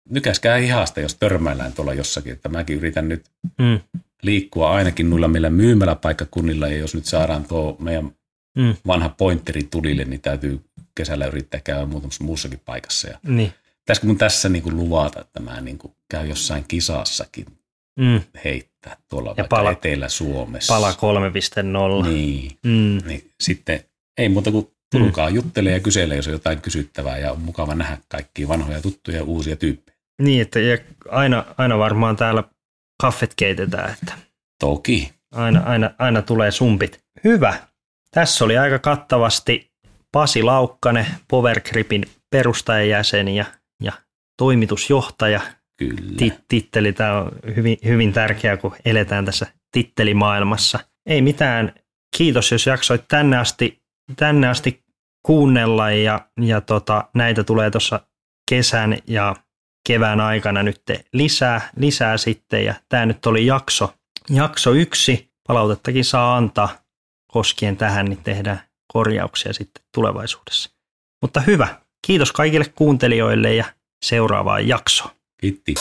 nykäskää hihasta, jos törmäillään tuolla jossakin, että mäkin yritän nyt Mm. liikkua ainakin noilla meillä myymäläpaikkakunnilla, ja jos nyt saadaan tuo meidän Mm. vanha pointeri tulille, niin täytyy kesällä yrittää käydä muutamassa muussakin paikassa. Ja Niin. pitäisikö mun tässä niin kuin luvata, että mä niin kuin käyn jossain kisassakin Mm. heittää tuolla Ja vaikka pala- Etelä-Suomessa. Pala 3.0. Niin, Mm. niin sitten ei muuta kuin tulkaa mm. juttele ja kysele, jos on jotain kysyttävää ja on mukava nähdä kaikkia vanhoja tuttuja ja uusia tyyppejä. Niin, että ja aina, aina varmaan täällä kaffet keitetään, että Toki. aina, aina, aina tulee sumpit. Hyvä. Tässä oli aika kattavasti Pasi Laukkanen, Powergripin perustajajäsen ja, ja toimitusjohtaja. Kyllä. Tit- titteli, tämä on hyvin, hyvin tärkeä, kun eletään tässä tittelimaailmassa. Ei mitään, kiitos jos jaksoit tänne asti, tänne asti kuunnella ja, ja tota, näitä tulee tuossa kesän ja kevään aikana nyt lisää, lisää sitten ja tämä nyt oli jakso, jakso yksi. Palautettakin saa antaa koskien tähän, niin tehdään korjauksia sitten tulevaisuudessa. Mutta hyvä. Kiitos kaikille kuuntelijoille ja seuraavaan jaksoon. Kiitti.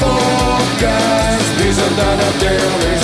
Podcast, isäntä.